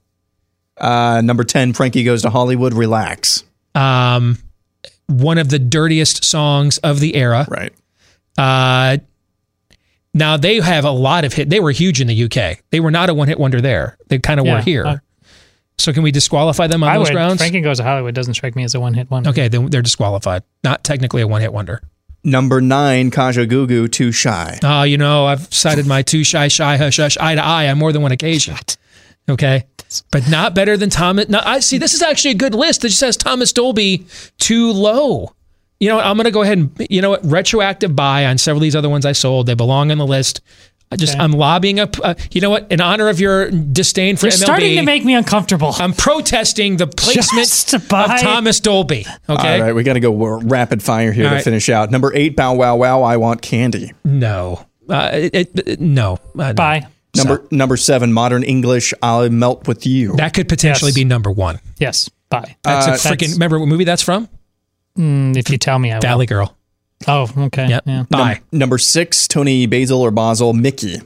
Uh, number 10, Frankie Goes to Hollywood, Relax. Um, one of the dirtiest songs of the era. Right. Uh, Now they have a lot of hit. They were huge in the UK. They were not a one hit wonder there. They kind of Yeah, were here. uh, so can we disqualify them on I those would. grounds? Frankie Goes to Hollywood doesn't strike me as a one hit wonder. Okay, then they're disqualified. Not technically a one hit wonder. Number nine, Kajagoogoo, Too Shy. Oh, you know, I've cited my Too shy, shy, hush, hush, eye to eye on more than one occasion. Okay. But not better than Thomas. No, I see. This is actually a good list that just says Thomas Dolby too low. You know, what, I'm going to go ahead and, you know what, retroactive buy on several of these other ones I sold. They belong on the list. I just, I'm lobbying up, uh, you know what, in honor of your disdain for You're MLB. starting to make me uncomfortable. I'm protesting the placement to buy- of Thomas Dolby. Okay. All right, we got to go rapid fire here All to right. finish out. Number eight, Bow Wow Wow, I Want Candy. No. Uh, it, it- it- no. Uh, no. Bye. Number number seven, Modern English, I'll Melt With You. That could potentially Yes. be number one. Yes. Bye. That's Uh, a freaking. Remember what movie that's from? Mm, if you tell me, I will. Valley Girl. Oh, okay. Yep. Yeah. Bye. Num- number six, Toni Basil or Basil, Mickey.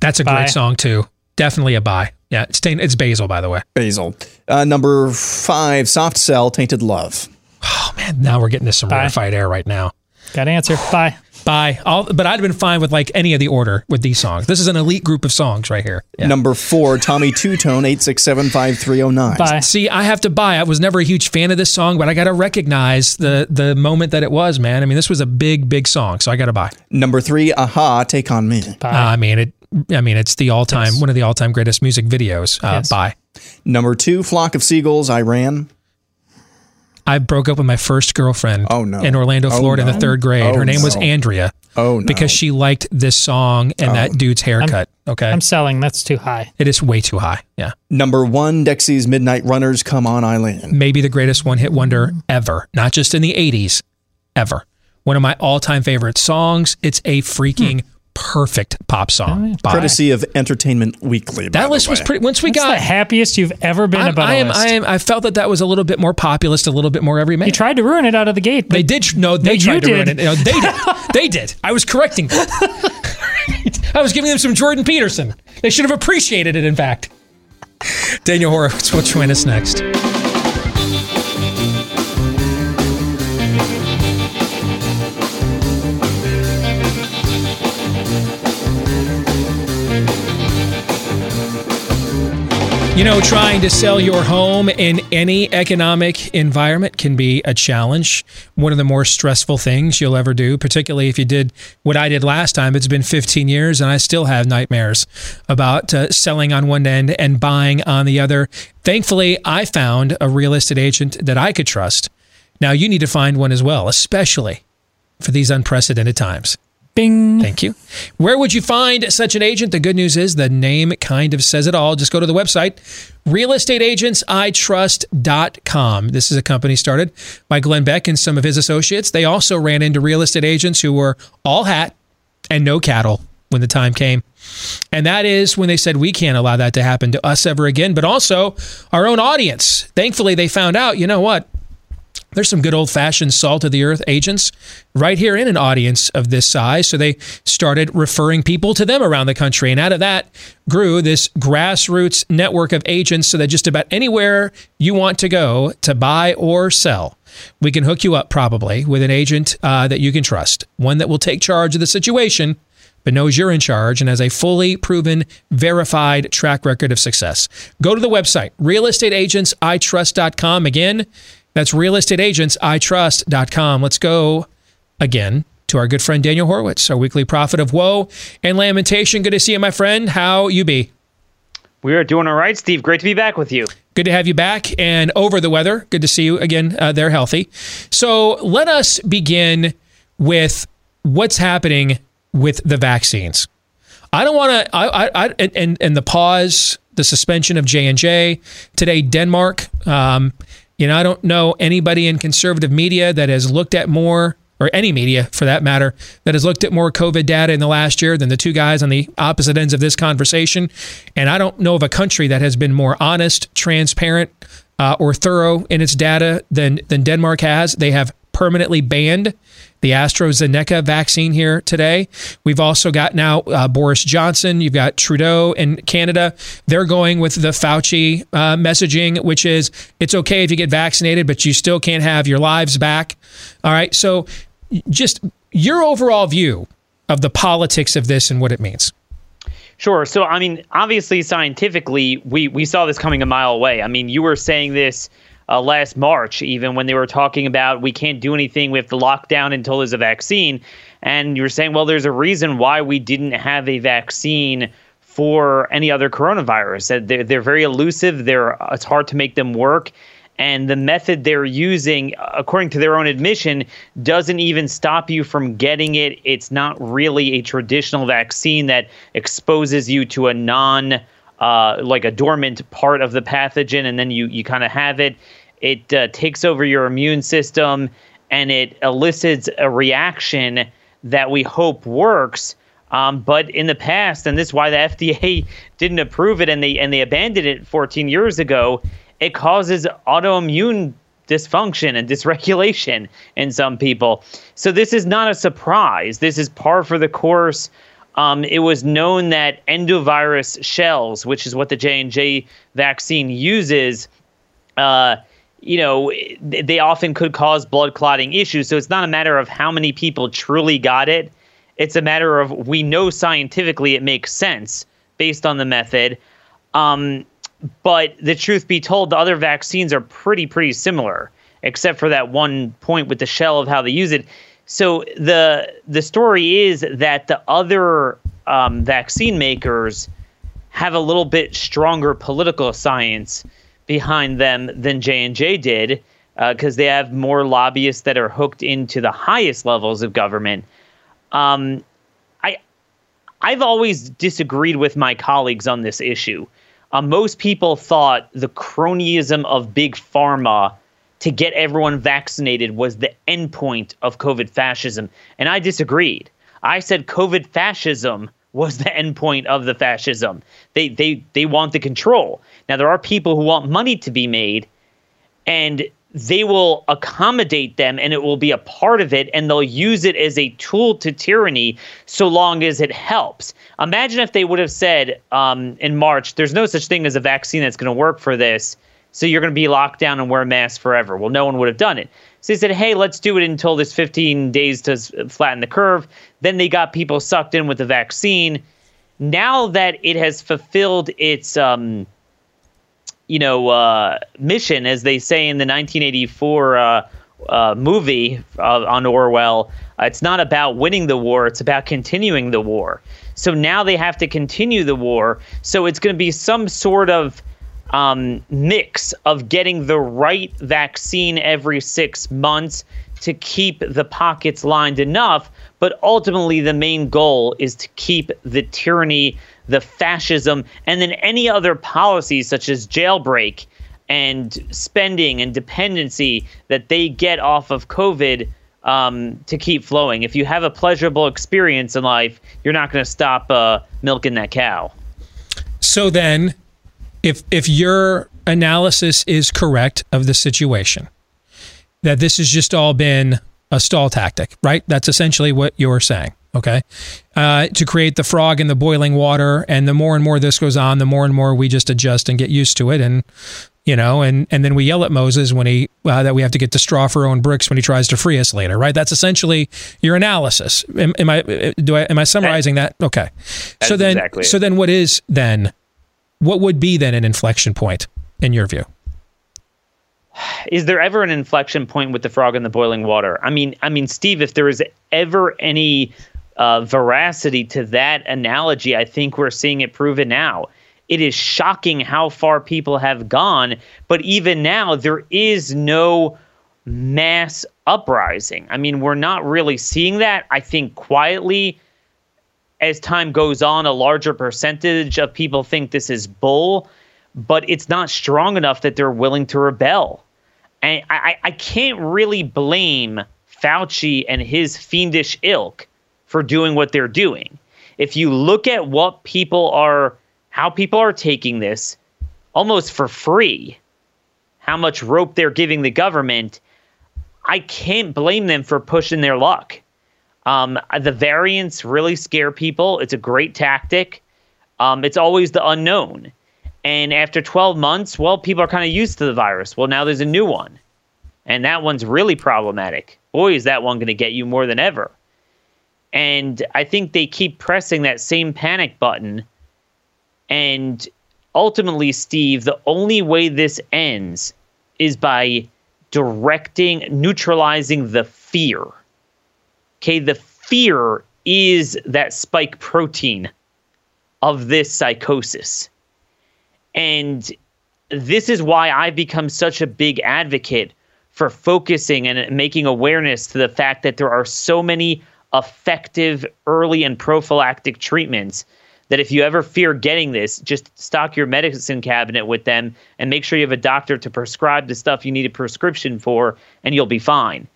That's a Bye. great song too. Definitely a buy. Yeah, it's it's Basil by the way. Basil. Uh, number five, Soft Cell, Tainted Love. Oh man, now we're getting to some Bye. rarefied air right now. Got to answer. Bye. Bye. All, but I'd have been fine with like any of the order with these songs. This is an elite group of songs right here. Yeah. Number four, Tommy Tutone, 8675309. Bye. See, I have to buy. I was never a huge fan of this song, but I got to recognize the the moment that it was. Man, I mean, this was a big, big song, so I got to buy. Number three, a-ha, Take On Me. Uh, I mean, it. I mean, it's the all time one of the all time greatest music videos. Uh, Yes. Bye. Number two, Flock of Seagulls, I Ran. I broke up with my first girlfriend Oh, no. in Orlando, Oh, Florida in the third grade. Oh, Her name was. Andrea Oh, no. because she liked this song and that oh. dude's haircut. okay. I'm selling. That's too high. it is way too high. Yeah. Number one, Dexy's Midnight Runners, Come On Eileen. Maybe the greatest one hit wonder ever, not just in the 80s, ever. One of my all time favorite songs. It's a freaking perfect pop song. Oh, Bye. Courtesy of Entertainment Weekly. by that the list was pretty. Once we That's got the happiest you've ever been I'm- about I a am, list. I am. I felt that that was a little bit more populist, a little bit more every man. you tried to ruin it out of the gate. They did. No, they No, tried to ruin it. No, they did. [LAUGHS] they did. I was correcting them. [LAUGHS] I was giving them some Jordan Peterson. They should have appreciated it. In fact, Daniel Horowitz will join us next. You know, trying to sell your home in any economic environment can be a challenge. One of the more stressful things you'll ever do, particularly if you did what I did last time. It's been 15 years and I still have nightmares about uh, selling on one end and buying on the other. Thankfully, I found a real estate agent that I could trust. Now, you need to find one as well, especially for these unprecedented times. Bing. Thank you. Where would you find such an agent? The good news is the name kind of says it all. Just go to the website, realestateagentsitrust.com. This is a company started by Glenn Beck and some of his associates. They also ran into real estate agents who were all hat and no cattle when the time came. And that is when they said, we can't allow that to happen to us ever again, but also our own audience. Thankfully, they found out, you know what? There's some good old fashioned salt of the earth agents right here in an audience of this size. So they started referring people to them around the country. And out of that grew this grassroots network of agents so that just about anywhere you want to go to buy or sell, we can hook you up probably with an agent uh, that you can trust, one that will take charge of the situation. But knows you're in charge and has a fully proven, verified track record of success. Go to the website, realestateagentsitrust.com. Again, that's realestateagentsitrust.com. Let's go again to our good friend Daniel Horowitz, our weekly prophet of woe and lamentation. Good to see you, my friend. How you be? We are doing all right, Steve. Great to be back with you. Good to have you back and over the weather. Good to see you again. Uh, they're healthy. So let us begin with what's happening with the vaccines. I don't want to. I, I, I and and the pause, the suspension of J and J today. Denmark. Um, you know, I don't know anybody in conservative media that has looked at more, or any media for that matter, that has looked at more COVID data in the last year than the two guys on the opposite ends of this conversation. And I don't know of a country that has been more honest, transparent, uh, or thorough in its data than than Denmark has. They have permanently banned the AstraZeneca vaccine here today. We've also got now uh, Boris Johnson. You've got Trudeau in Canada. They're going with the Fauci uh, messaging, which is it's okay if you get vaccinated, but you still can't have your lives back. All right. So just your overall view of the politics of this and what it means. Sure. So, I mean, obviously, scientifically, we, we saw this coming a mile away. I mean, you were saying this uh, last March, even when they were talking about we can't do anything, we have to lock down until there's a vaccine. And you were saying, well, there's a reason why we didn't have a vaccine for any other coronavirus. That They're, they're very elusive. They're it's hard to make them work. And the method they're using, according to their own admission, doesn't even stop you from getting it. It's not really a traditional vaccine that exposes you to a non, uh, like a dormant part of the pathogen, and then you, you kind of have it. It uh, takes over your immune system and it elicits a reaction that we hope works. Um, but in the past, and this is why the [LAUGHS] FDA didn't approve it and they and they abandoned it 14 years ago, it causes autoimmune dysfunction and dysregulation in some people. So this is not a surprise. This is par for the course. Um, it was known that adenovirus shells, which is what the J and J vaccine uses, uh, you know, they often could cause blood clotting issues. So it's not a matter of how many people truly got it. It's a matter of we know scientifically it makes sense based on the method. Um, but the truth be told, the other vaccines are pretty, pretty similar, except for that one point with the shell of how they use it. So the the story is that the other um, vaccine makers have a little bit stronger political science behind them than J and J did, because uh, they have more lobbyists that are hooked into the highest levels of government. Um, I I've always disagreed with my colleagues on this issue. Uh, most people thought the cronyism of big pharma to get everyone vaccinated was the endpoint of COVID fascism, and I disagreed. I said COVID fascism was the endpoint of the fascism. They they they want the control. Now there are people who want money to be made, and they will accommodate them and it will be a part of it and they'll use it as a tool to tyranny so long as it helps. Imagine if they would have said um, in March, there's no such thing as a vaccine that's going to work for this. So you're going to be locked down and wear a mask forever. Well, no one would have done it. So they said, hey, let's do it until this 15 days to flatten the curve. Then they got people sucked in with the vaccine. Now that it has fulfilled its um, you know, uh, mission, as they say in the 1984 uh, uh, movie uh, on Orwell. Uh, it's not about winning the war; it's about continuing the war. So now they have to continue the war. So it's going to be some sort of um, mix of getting the right vaccine every six months to keep the pockets lined enough. But ultimately, the main goal is to keep the tyranny the fascism, and then any other policies such as jailbreak and spending and dependency that they get off of COVID um, to keep flowing. If you have a pleasurable experience in life, you're not going to stop uh, milking that cow. So then, if if your analysis is correct of the situation, that this has just all been a stall tactic, right? That's essentially what you're saying okay. Uh, to create the frog in the boiling water. And the more and more this goes on the more and more we just adjust and get used to it. And you know and and then we yell at moses when he uh, that we have to get the straw for our own bricks when he tries to free us later right? That's essentially your analysis. Am, am i do i am i summarizing that, that okay. So then exactly so then what is then what would be then an inflection point in your view? Is there ever an inflection point with the frog in the boiling water? I mean, I mean, Steve, if there is ever any uh, veracity to that analogy, I think we're seeing it proven now. It is shocking how far people have gone, but even now, there is no mass uprising. I mean, we're not really seeing that. I think quietly, as time goes on, a larger percentage of people think this is bull, but it's not strong enough that they're willing to rebel. And I, I can't really blame Fauci and his fiendish ilk for doing what they're doing. If you look at what people are, how people are taking this almost for free, how much rope they're giving the government, I can't blame them for pushing their luck. Um, the variants really scare people. It's a great tactic. Um, it's always the unknown. And after 12 months, well, people are kind of used to the virus. Well, now there's a new one. And that one's really problematic. Boy, is that one going to get you more than ever And I think they keep pressing that same panic button. And ultimately, Steve, the only way this ends is by directing, neutralizing the fear. Okay, the fear is that spike protein of this psychosis. And this is why I've become such a big advocate for focusing and making awareness to the fact that there are so many effective early and prophylactic treatments that if you ever fear getting this, just stock your medicine cabinet with them and make sure you have a doctor to prescribe the stuff you need a prescription for, and you'll be fine.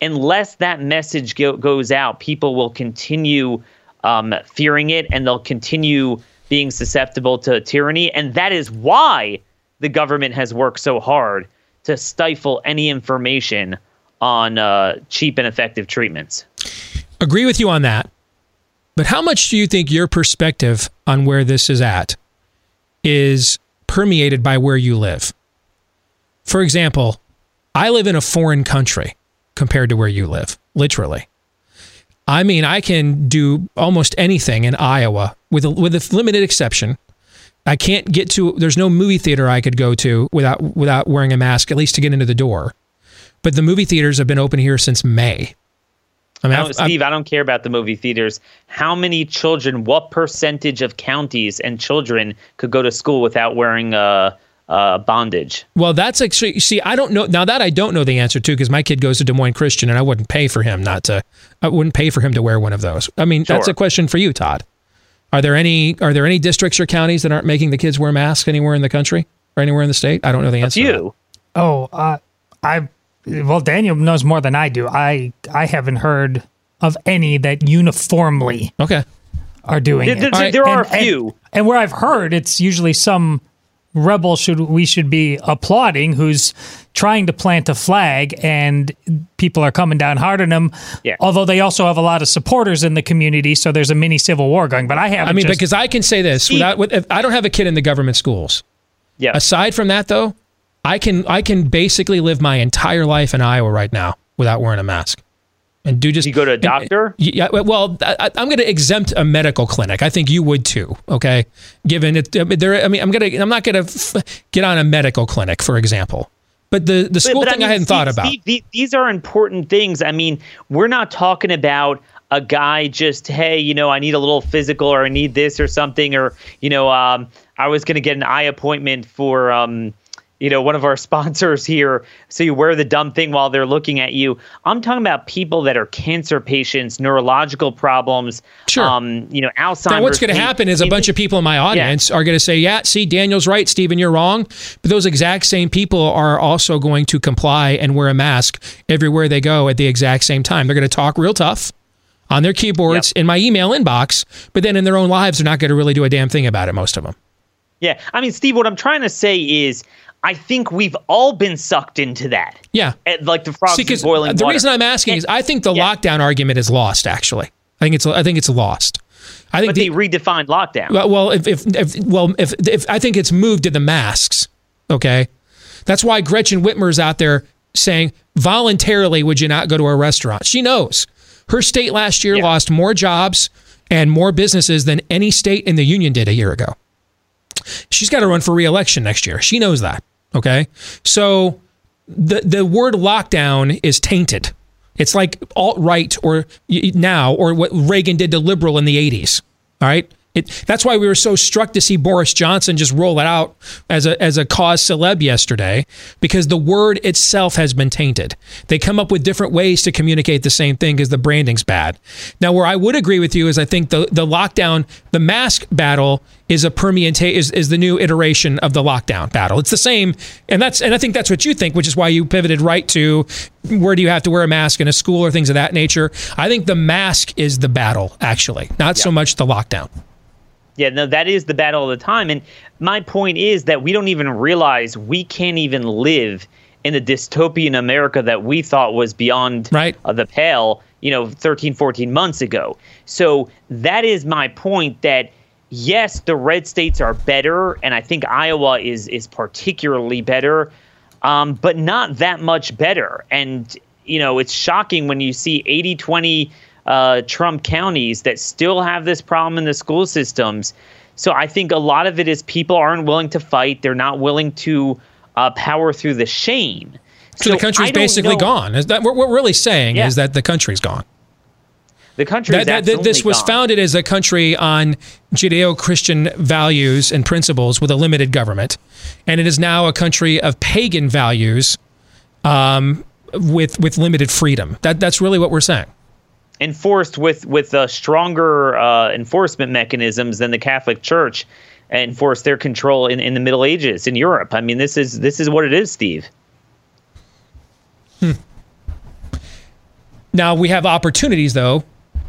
Unless that message go- goes out, people will continue um, fearing it and they'll continue being susceptible to tyranny. And that is why the government has worked so hard to stifle any information on uh, cheap and effective treatments. Agree with you on that. But how much do you think your perspective on where this is at is permeated by where you live? For example, I live in a foreign country compared to where you live, literally. I mean, I can do almost anything in Iowa with a, with a limited exception. I can't get to there's no movie theater I could go to without without wearing a mask at least to get into the door. But the movie theaters have been open here since May. I mean, I Steve, I don't care about the movie theaters. How many children, what percentage of counties and children could go to school without wearing a, a bondage? Well, that's actually, see, I don't know. Now that I don't know the answer to, because my kid goes to Des Moines Christian and I wouldn't pay for him not to, I wouldn't pay for him to wear one of those. I mean, sure. that's a question for you, Todd. Are there any are there any districts or counties that aren't making the kids wear masks anywhere in the country or anywhere in the state? I don't know the answer. A few. Oh, uh, I well, Daniel knows more than I do. I I haven't heard of any that uniformly okay are doing there, it. There, right. there are and, a few, and, and, where I've heard, it's usually some rebel should we should be applauding who's trying to plant a flag and people are coming down hard on them yeah. although they also have a lot of supporters in the community so there's a mini civil war going but i have i mean just, because i can say this without with, i don't have a kid in the government schools yeah aside from that though i can i can basically live my entire life in iowa right now without wearing a mask and do just you go to a doctor. And, yeah, well, I, am going to exempt a medical clinic. I think you would too. Okay, given it, there. I mean, I'm gonna. I'm not going to f- get on a medical clinic, for example. But the the school but, but thing I, mean, I hadn't Steve, thought about. Steve, these are important things. I mean, we're not talking about a guy just hey, you know, I need a little physical or I need this or something or you know, um, I was going to get an eye appointment for. Um, you know, one of our [LAUGHS] sponsors here. So you wear the dumb thing while they're looking at you. I'm talking about people that are cancer patients, neurological problems. Sure. Um, you know, Alzheimer's. Now, what's going to happen is a bunch of people in my audience yeah. are going to say, "Yeah, see, Daniel's right, Stephen, you're wrong." But those exact same people are also going to comply and wear a mask everywhere they go at the exact same time. They're going to talk real tough on their keyboards yep. in my email inbox, but then in their own lives, they're not going to really do a damn thing about it. Most of them. Yeah, I mean, Steve, what I'm trying to say is I think we've all been sucked into that. Yeah. At, like the frogs See, boiling The water. reason I'm asking and, is I think the yeah. lockdown argument is lost, actually. I think it's I think it's lost. I think but the, they redefined lockdown. Well, if, if, if well if, if I think it's moved to the masks, okay? That's why Gretchen Whitmer's out there saying voluntarily would you not go to a restaurant? She knows. Her state last year yeah. lost more jobs and more businesses than any state in the union did a year ago. She's got to run for reelection next year. She knows that. Okay. So the, the word lockdown is tainted. It's like alt right or now, or what Reagan did to liberal in the 80s. All right. It, that's why we were so struck to see Boris Johnson just roll it out as a as a cause celeb yesterday, because the word itself has been tainted. They come up with different ways to communicate the same thing because the branding's bad. Now, where I would agree with you is I think the the lockdown, the mask battle is a permeate is, is the new iteration of the lockdown battle. It's the same, and that's and I think that's what you think, which is why you pivoted right to where do you have to wear a mask in a school or things of that nature. I think the mask is the battle, actually, not yeah. so much the lockdown. Yeah, no, that is the battle of the time. And my point is that we don't even realize we can't even live in the dystopian America that we thought was beyond right. uh, the pale, you know, 13, 14 months ago. So that is my point that yes, the red states are better, and I think Iowa is is particularly better, um, but not that much better. And you know, it's shocking when you see 80 20 uh, Trump counties that still have this problem in the school systems. So I think a lot of it is people aren't willing to fight. They're not willing to uh, power through the shame. So, the country's basically know- gone. Is that what we're really saying? Yeah. Is that the country's gone? The country That- this was gone. founded as a country on Judeo-Christian values and principles with a limited government, and it is now a country of pagan values um, with with limited freedom. That that's really what we're saying. enforced with with uh, stronger uh, enforcement mechanisms than the Catholic Church enforced their control in, in the Middle Ages in Europe. I mean, this is this is what it is, Steve. Now we have opportunities, though.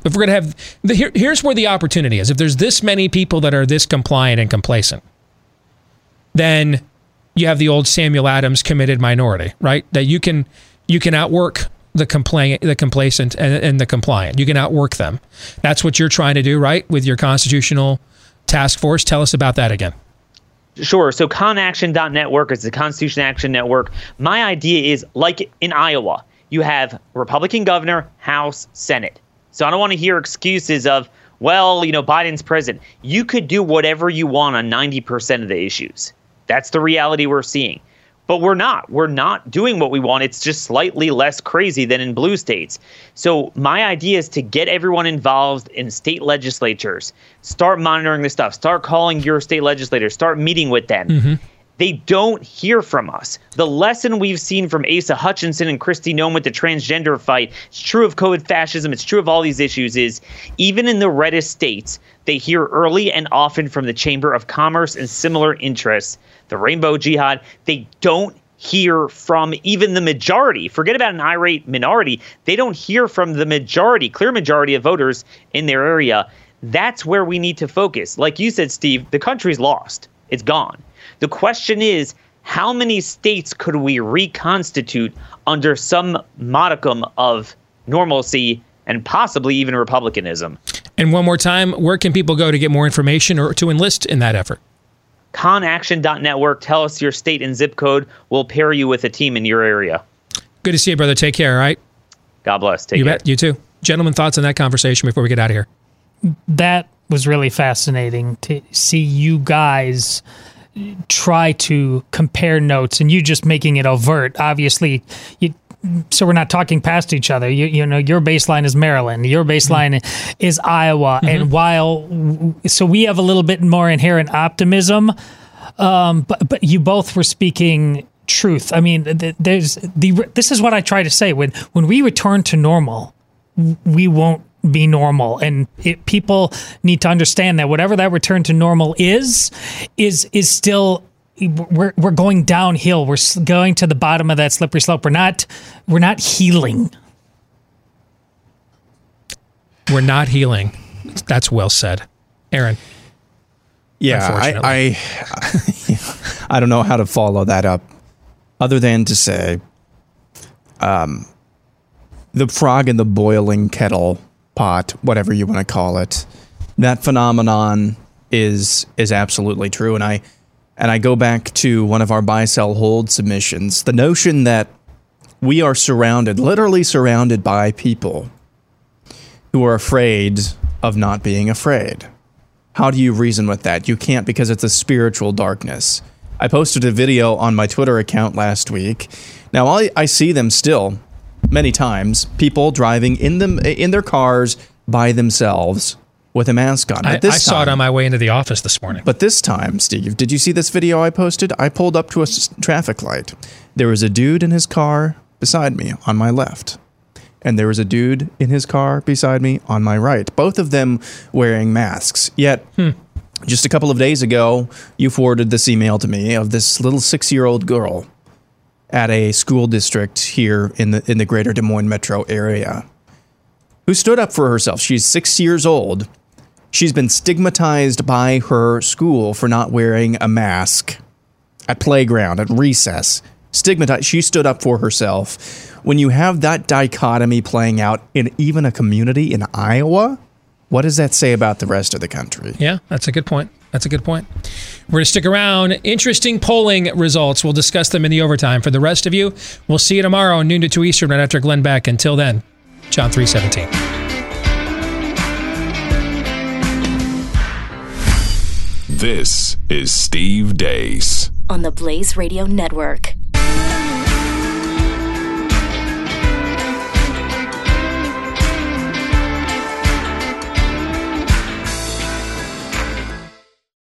If we're going to have, the, here, here's where the opportunity is. If there's this many people that are this compliant and complacent, then you have the old Samuel Adams committed minority, right? That you can you can outwork the complaint, the complacent, and, and the compliant. You can outwork them. That's what you're trying to do, right? With your constitutional task force. Tell us about that again. Sure. So conaction.network is the Constitution Action Network. My idea is like in Iowa, you have Republican governor, House, Senate. So I don't want to hear excuses of, well, you know, Biden's president. You could do whatever you want on 90% of the issues. That's the reality we're seeing. But we're not. We're not doing what we want. It's just slightly less crazy than in blue states. So my idea is to get everyone involved in state legislatures. Start monitoring this stuff. Start calling your state legislators. Start meeting with them. Mm-hmm. They don't hear from us. The lesson we've seen from Asa Hutchinson and Kristi Noem with the transgender fight, it's true of COVID fascism, it's true of all these issues, is even in the reddest states, they hear early and often from the Chamber of Commerce and similar interests, the Rainbow Jihad. They don't hear from even the majority. Forget about an irate minority. They don't hear from the majority, clear majority of voters in their area. That's where we need to focus. Like you said, Steve, the country's lost. It's gone. The question is, how many states could we reconstitute under some modicum of normalcy and possibly even republicanism? And one more time, where can people go to get more information or to enlist in that effort? Conaction.network. Tell us your state and zip code. We'll pair you with a team in your area. Good to see you, brother. Take care. All right. God bless. Take care. you care. bet. You too. Gentlemen, thoughts on that conversation before we get out of here? that was really fascinating to see you guys try to compare notes and you just making it overt. Obviously, you, so we're not talking past each other. You, you know, your baseline is Maryland, your baseline is Iowa, and while so we have a little bit more inherent optimism, um, but but you both were speaking truth. I mean, there's the this is what I try to say when when we return to normal, we won't be normal and it, people need to understand that whatever that return to normal is is is still we're we're going downhill we're going to the bottom of that slippery slope we're not we're not healing We're not healing. That's well said. Aaron. Yeah, I, I, [LAUGHS] I don't know how to follow that up, other than to say, um, the frog in the boiling kettle pot, whatever you want to call it, that phenomenon is is absolutely true, and I and I go back to one of our buy sell hold submissions. The notion that we are surrounded, literally surrounded by people who are afraid of not being afraid. How do you reason with that? You can't because it's a spiritual darkness. I posted a video on my Twitter account last week. Now I, I see them still many times. People driving in them in their cars by themselves with a mask on. I, I saw it on my way into the office this morning. but this time, Steve, did you see this video I posted? I pulled up to a s- traffic light. There was a dude in his car beside me on my left. And there was a dude in his car beside me on my right. Both of them wearing masks. Yet, hmm. just a couple of days ago, you forwarded this email to me of this little six year old girl at a school district here in the, in the greater Des Moines metro area who stood up for herself. She's six years old. She's been stigmatized by her school for not wearing a mask at playground, at recess. Stigmatized. She stood up for herself. When you have that dichotomy playing out in even a community in Iowa, what does that say about the rest of the country? Yeah, that's a good point. That's a good point. We're going to stick around. Interesting polling results. We'll discuss them in the overtime. For the rest of you, we'll see you tomorrow, noon to 2 Eastern, right after Glenn Beck. Until then, John 317. This is Steve Deace on the Blaze Radio Network.